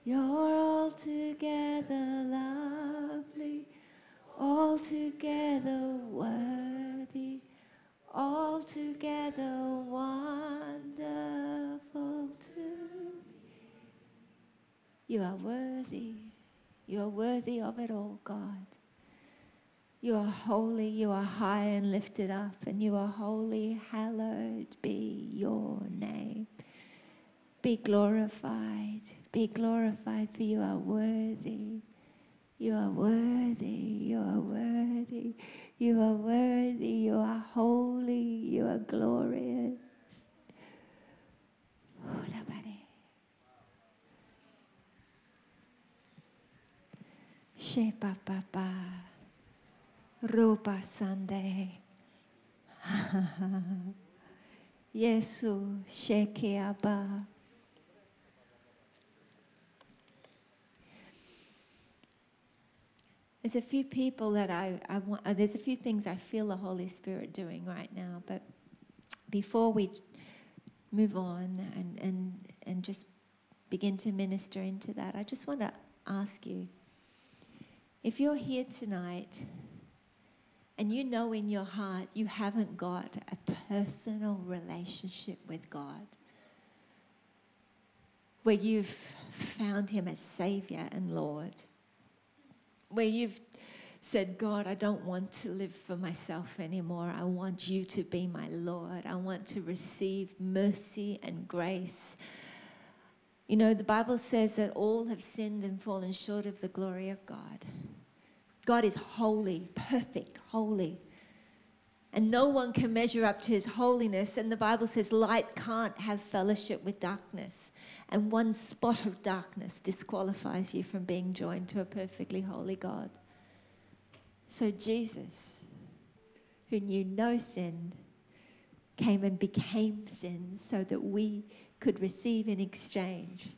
Speaker 2: You're altogether lovely, altogether worthy, altogether wonderful to me. You are worthy. You are worthy of it all, God. You are holy, you are high and lifted up, and you are holy. Hallowed be your name. Be glorified, be glorified, for you are worthy. You are worthy, you are worthy, you are worthy, you are holy, you are glorious. Oh, Shepa papa. Rupa Sande. [laughs] Yesu Sheke There's a few people that I, I want, uh, there's a few things I feel the Holy Spirit doing right now, but before we move on and, and, and just begin to minister into that, I just want to ask you if you're here tonight and you know in your heart you haven't got a personal relationship with God, where you've found Him as Savior and Lord, where you've said, God, I don't want to live for myself anymore. I want you to be my Lord. I want to receive mercy and grace. You know, the Bible says that all have sinned and fallen short of the glory of God. God is holy, perfect, holy. And no one can measure up to his holiness. And the Bible says light can't have fellowship with darkness. And one spot of darkness disqualifies you from being joined to a perfectly holy God. So Jesus, who knew no sin, came and became sin so that we could receive in exchange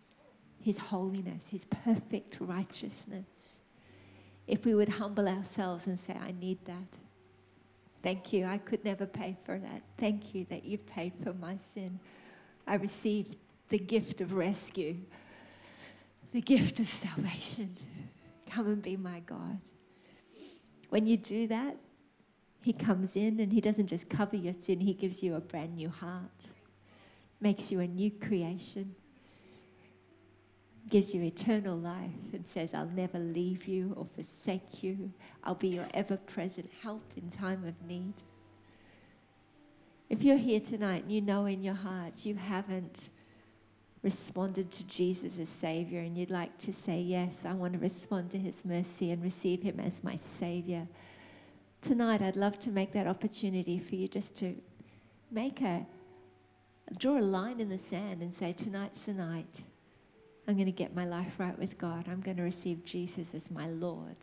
Speaker 2: his holiness, his perfect righteousness if we would humble ourselves and say, I need that. Thank you. I could never pay for that. Thank you that you've paid for my sin. I received the gift of rescue, the gift of salvation. Come and be my God. When you do that, He comes in and He doesn't just cover your sin, He gives you a brand new heart, makes you a new creation gives you eternal life and says, I'll never leave you or forsake you. I'll be your ever present help in time of need. If you're here tonight and you know in your heart you haven't responded to Jesus as Savior and you'd like to say, Yes, I want to respond to His mercy and receive Him as my Savior, tonight I'd love to make that opportunity for you just to make a draw a line in the sand and say, Tonight's the night. I'm going to get my life right with God. I'm going to receive Jesus as my Lord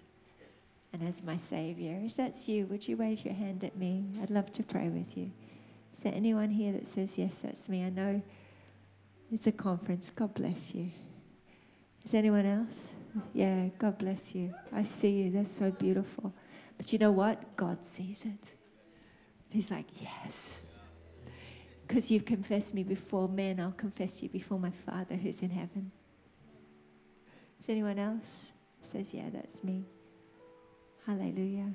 Speaker 2: and as my Savior. If that's you, would you wave your hand at me? I'd love to pray with you. Is there anyone here that says, Yes, that's me? I know it's a conference. God bless you. Is anyone else? Yeah, God bless you. I see you. That's so beautiful. But you know what? God sees it. He's like, Yes. Because you've confessed me before men, I'll confess you before my Father who's in heaven. Is anyone else? Says, Yeah, that's me. Hallelujah.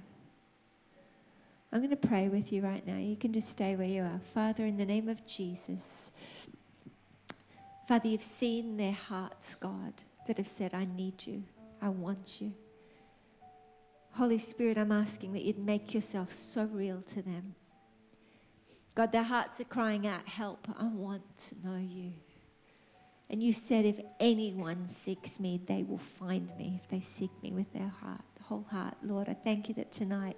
Speaker 2: I'm going to pray with you right now. You can just stay where you are. Father, in the name of Jesus, Father, you've seen their hearts, God, that have said, I need you. I want you. Holy Spirit, I'm asking that you'd make yourself so real to them. God, their hearts are crying out, Help, I want to know you. And you said, if anyone seeks me, they will find me if they seek me with their heart, the whole heart. Lord, I thank you that tonight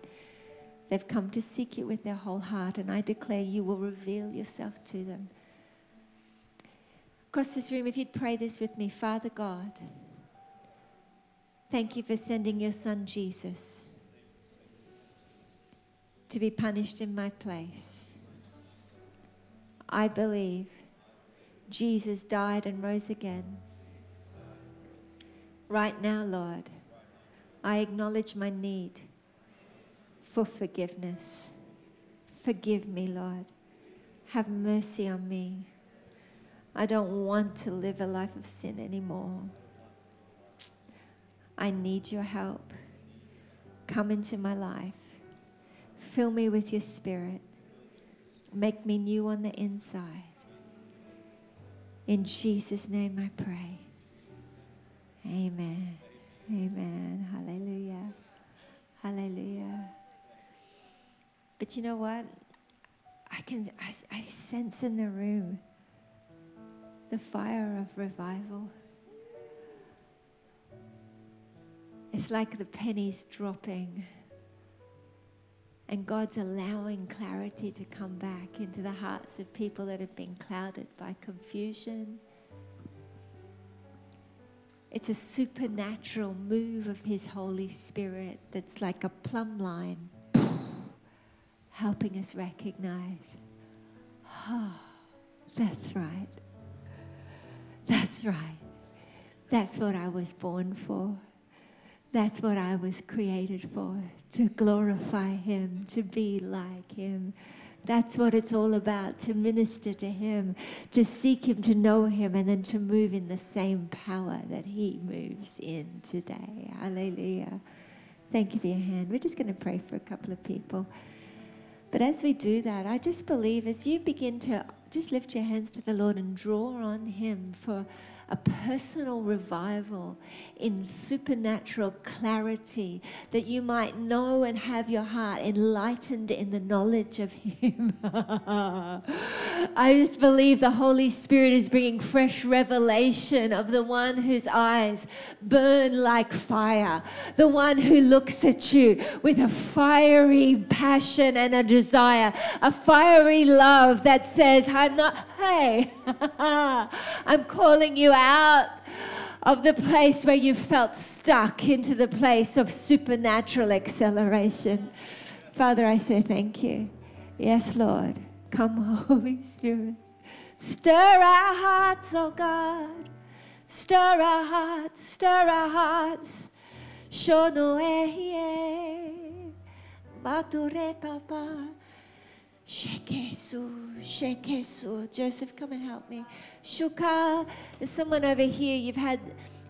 Speaker 2: they've come to seek you with their whole heart, and I declare you will reveal yourself to them. Across this room, if you'd pray this with me, Father God, thank you for sending your son Jesus to be punished in my place. I believe Jesus died and rose again. Right now, Lord, I acknowledge my need for forgiveness. Forgive me, Lord. Have mercy on me. I don't want to live a life of sin anymore. I need your help. Come into my life. Fill me with your spirit. Make me new on the inside. In Jesus' name I pray. Amen. Amen. Hallelujah. Hallelujah. But you know what? I can I, I sense in the room the fire of revival. It's like the pennies dropping. And God's allowing clarity to come back into the hearts of people that have been clouded by confusion. It's a supernatural move of His Holy Spirit that's like a plumb line, [sniffs] helping us recognize, oh, that's right. That's right. That's what I was born for. That's what I was created for to glorify Him, to be like Him. That's what it's all about to minister to Him, to seek Him, to know Him, and then to move in the same power that He moves in today. Hallelujah. Thank you for your hand. We're just going to pray for a couple of people. But as we do that, I just believe as you begin to just lift your hands to the Lord and draw on Him for a personal revival in supernatural clarity, that you might know and have your heart enlightened in the knowledge of Him. [laughs] I just believe the Holy Spirit is bringing fresh revelation of the one whose eyes burn like fire, the one who looks at you with a fiery passion and a desire, a fiery love that says, I'm not, hey, [laughs] I'm calling you out of the place where you felt stuck into the place of supernatural acceleration. Father, I say thank you. Yes, Lord. Come, Holy Spirit. Stir our hearts, oh God. Stir our hearts, stir our hearts. Shonoe, mature papa. Shekesu, Shekesu. Joseph, come and help me. Shuka, there's someone over here. You've had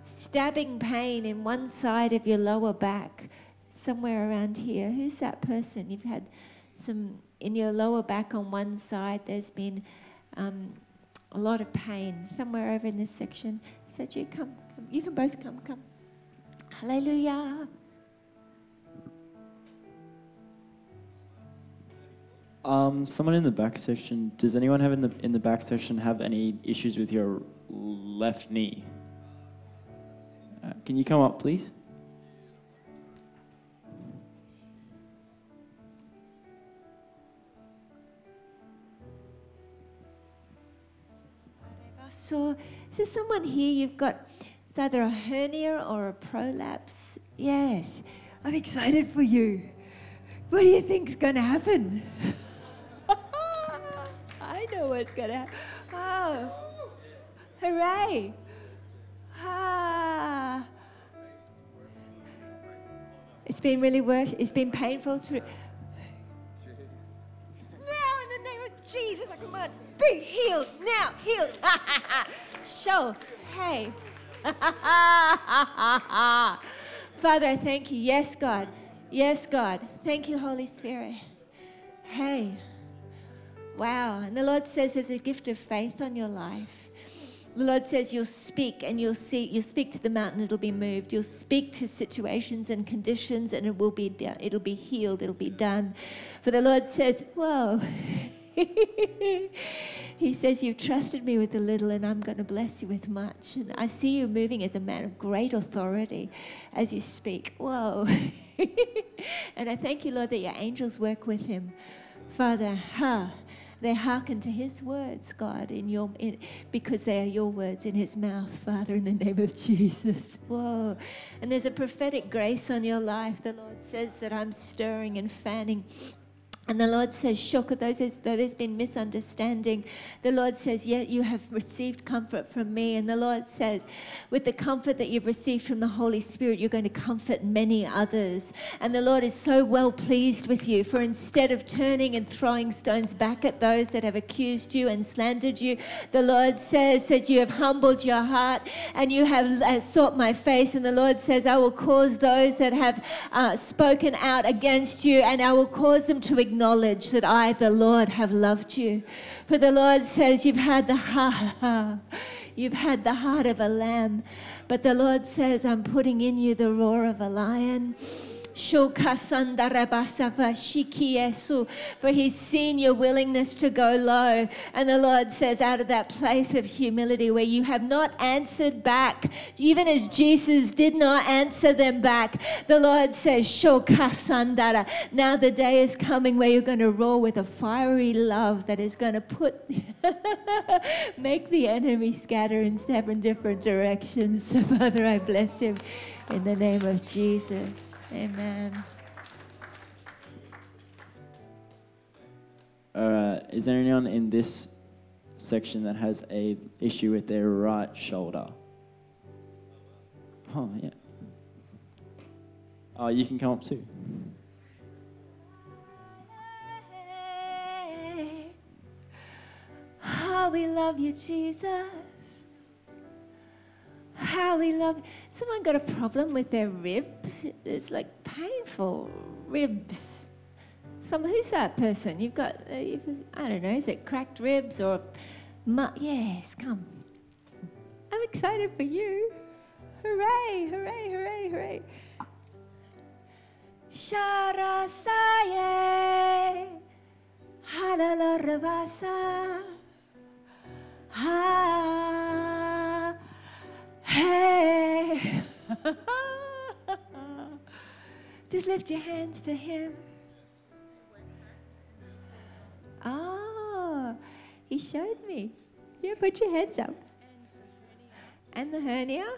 Speaker 2: stabbing pain in one side of your lower back, somewhere around here. Who's that person? You've had some in your lower back on one side. There's been um, a lot of pain somewhere over in this section. Said you come, come. You can both come. Come. Hallelujah.
Speaker 3: Um, someone in the back section. Does anyone have in the in the back section have any issues with your left knee? Uh, can you come up, please?
Speaker 2: So, is there someone here? You've got it's either a hernia or a prolapse. Yes, I'm excited for you. What do you think's going to happen? [laughs] Know what's going to happen. Oh, hooray! Ah. It's been really worse. It's been painful to. Now, in the name of Jesus, I command, be healed now, healed. [laughs] Show, hey. [laughs] Father, I thank you. Yes, God. Yes, God. Thank you, Holy Spirit. Hey. Wow. And the Lord says there's a gift of faith on your life. The Lord says you'll speak and you'll see, you'll speak to the mountain, it'll be moved. You'll speak to situations and conditions and it will be. It'll be healed, it'll be done. For the Lord says, Whoa. [laughs] he says, You've trusted me with a little, and I'm going to bless you with much. And I see you moving as a man of great authority as you speak. Whoa. [laughs] and I thank you, Lord, that your angels work with him. Father, huh? They hearken to his words, God, in your in, because they are your words in his mouth, Father, in the name of Jesus. [laughs] Whoa. And there's a prophetic grace on your life. The Lord says that I'm stirring and fanning and the Lord says, Shoka, though there's been misunderstanding, the Lord says, Yet you have received comfort from me. And the Lord says, With the comfort that you've received from the Holy Spirit, you're going to comfort many others. And the Lord is so well pleased with you. For instead of turning and throwing stones back at those that have accused you and slandered you, the Lord says that you have humbled your heart and you have uh, sought my face. And the Lord says, I will cause those that have uh, spoken out against you and I will cause them to acknowledge that I, the Lord, have loved you. For the Lord says, You've had the heart, [laughs] you've had the heart of a lamb, but the Lord says, I'm putting in you the roar of a lion. For he's seen your willingness to go low. And the Lord says, out of that place of humility where you have not answered back, even as Jesus did not answer them back, the Lord says, Now the day is coming where you're going to roar with a fiery love that is going to put, [laughs] make the enemy scatter in seven different directions. [laughs] So, Father, I bless him in the name of Jesus. Amen.
Speaker 3: Uh, is there anyone in this section that has a issue with their right shoulder? Oh yeah. Oh, you can come up too.
Speaker 2: Oh, we love you, Jesus. How we love. Someone got a problem with their ribs. It's like painful ribs. Some who's that person? You've got. Uh, you've, I don't know. Is it cracked ribs or? Mu- yes, come. I'm excited for you. Hooray! Hooray! Hooray! Hooray! Sharasaye, halala rabasa, ha. Hey. [laughs] Just lift your hands to Him. Oh, He showed me. Yeah, put your hands up. And the hernia?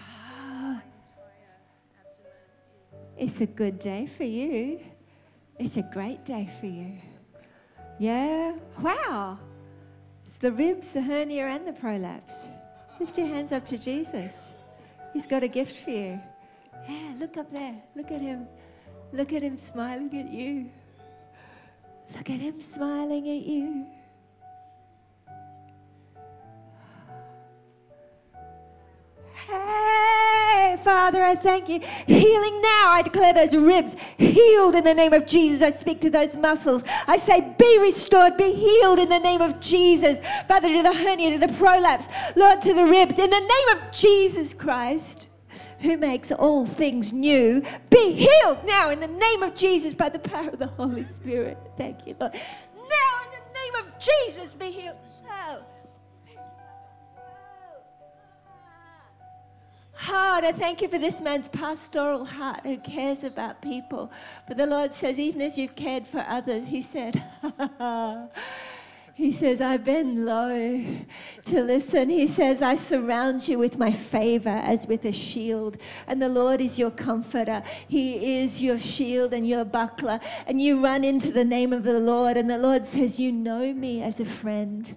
Speaker 2: Ah. It's a good day for you. It's a great day for you. Yeah? Wow. It's the ribs, the hernia, and the prolapse. Lift your hands up to Jesus. He's got a gift for you. Yeah, look up there. Look at him. Look at him smiling at you. Look at him smiling at you. Father, I thank you. Healing now. I declare those ribs healed in the name of Jesus. I speak to those muscles. I say, be restored, be healed in the name of Jesus. Father, to the hernia, to the prolapse, Lord, to the ribs, in the name of Jesus Christ, who makes all things new, be healed now in the name of Jesus by the power of the Holy Spirit. Thank you, Lord. Now, in the name of Jesus, be healed. Oh. Heart. I thank you for this man's pastoral heart who cares about people. But the Lord says, even as you've cared for others, He said, [laughs] He says, I bend low to listen. He says, I surround you with my favor as with a shield. And the Lord is your comforter. He is your shield and your buckler. And you run into the name of the Lord. And the Lord says, You know me as a friend.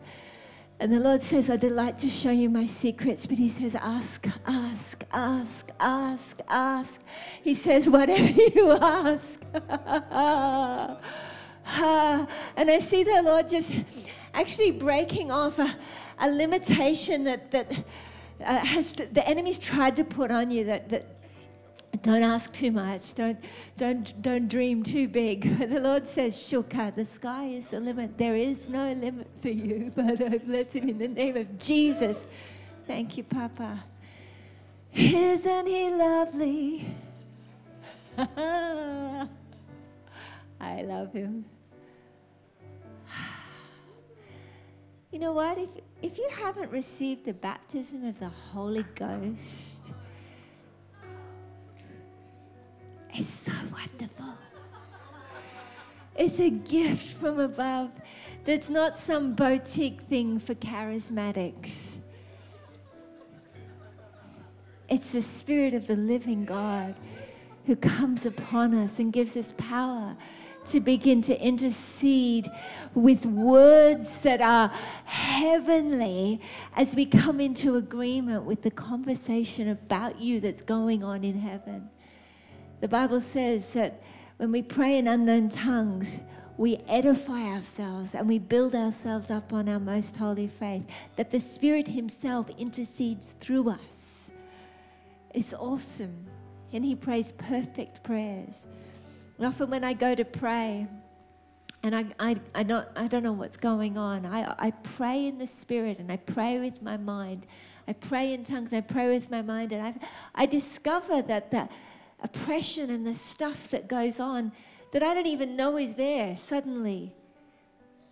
Speaker 2: And the Lord says, I delight to show you my secrets. But He says, Ask, ask, ask, ask, ask. He says, Whatever [laughs] you ask. [laughs] and I see the Lord just actually breaking off a, a limitation that, that uh, has the enemy's tried to put on you that, that don't ask too much. Don't, don't, don't dream too big. [laughs] The Lord says, Shuka, the sky is the limit. There is no limit for you. Father, [laughs] I bless him in the name of Jesus. Thank you, Papa. Isn't he lovely? [laughs] I love him. [sighs] You know what? If, if you haven't received the baptism of the Holy Ghost, it's so wonderful. It's a gift from above that's not some boutique thing for charismatics. It's the Spirit of the living God who comes upon us and gives us power to begin to intercede with words that are heavenly as we come into agreement with the conversation about you that's going on in heaven. The Bible says that when we pray in unknown tongues, we edify ourselves and we build ourselves up on our most holy faith, that the Spirit Himself intercedes through us. It's awesome. And He prays perfect prayers. And often when I go to pray, and I, I, I, don't, I don't know what's going on. I, I pray in the spirit and I pray with my mind. I pray in tongues, I pray with my mind, and I, I discover that the oppression and the stuff that goes on that I don't even know is there, suddenly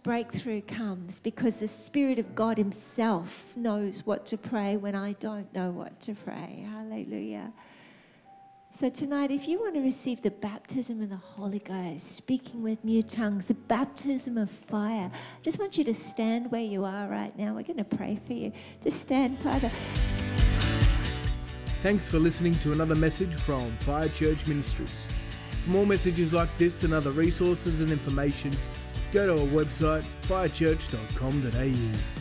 Speaker 2: breakthrough comes because the Spirit of God Himself knows what to pray when I don't know what to pray. Hallelujah. So, tonight, if you want to receive the baptism of the Holy Ghost, speaking with new tongues, the baptism of fire, I just want you to stand where you are right now. We're going to pray for you. Just stand, Father.
Speaker 1: Thanks for listening to another message from Fire Church Ministries. For more messages like this and other resources and information, go to our website firechurch.com.au.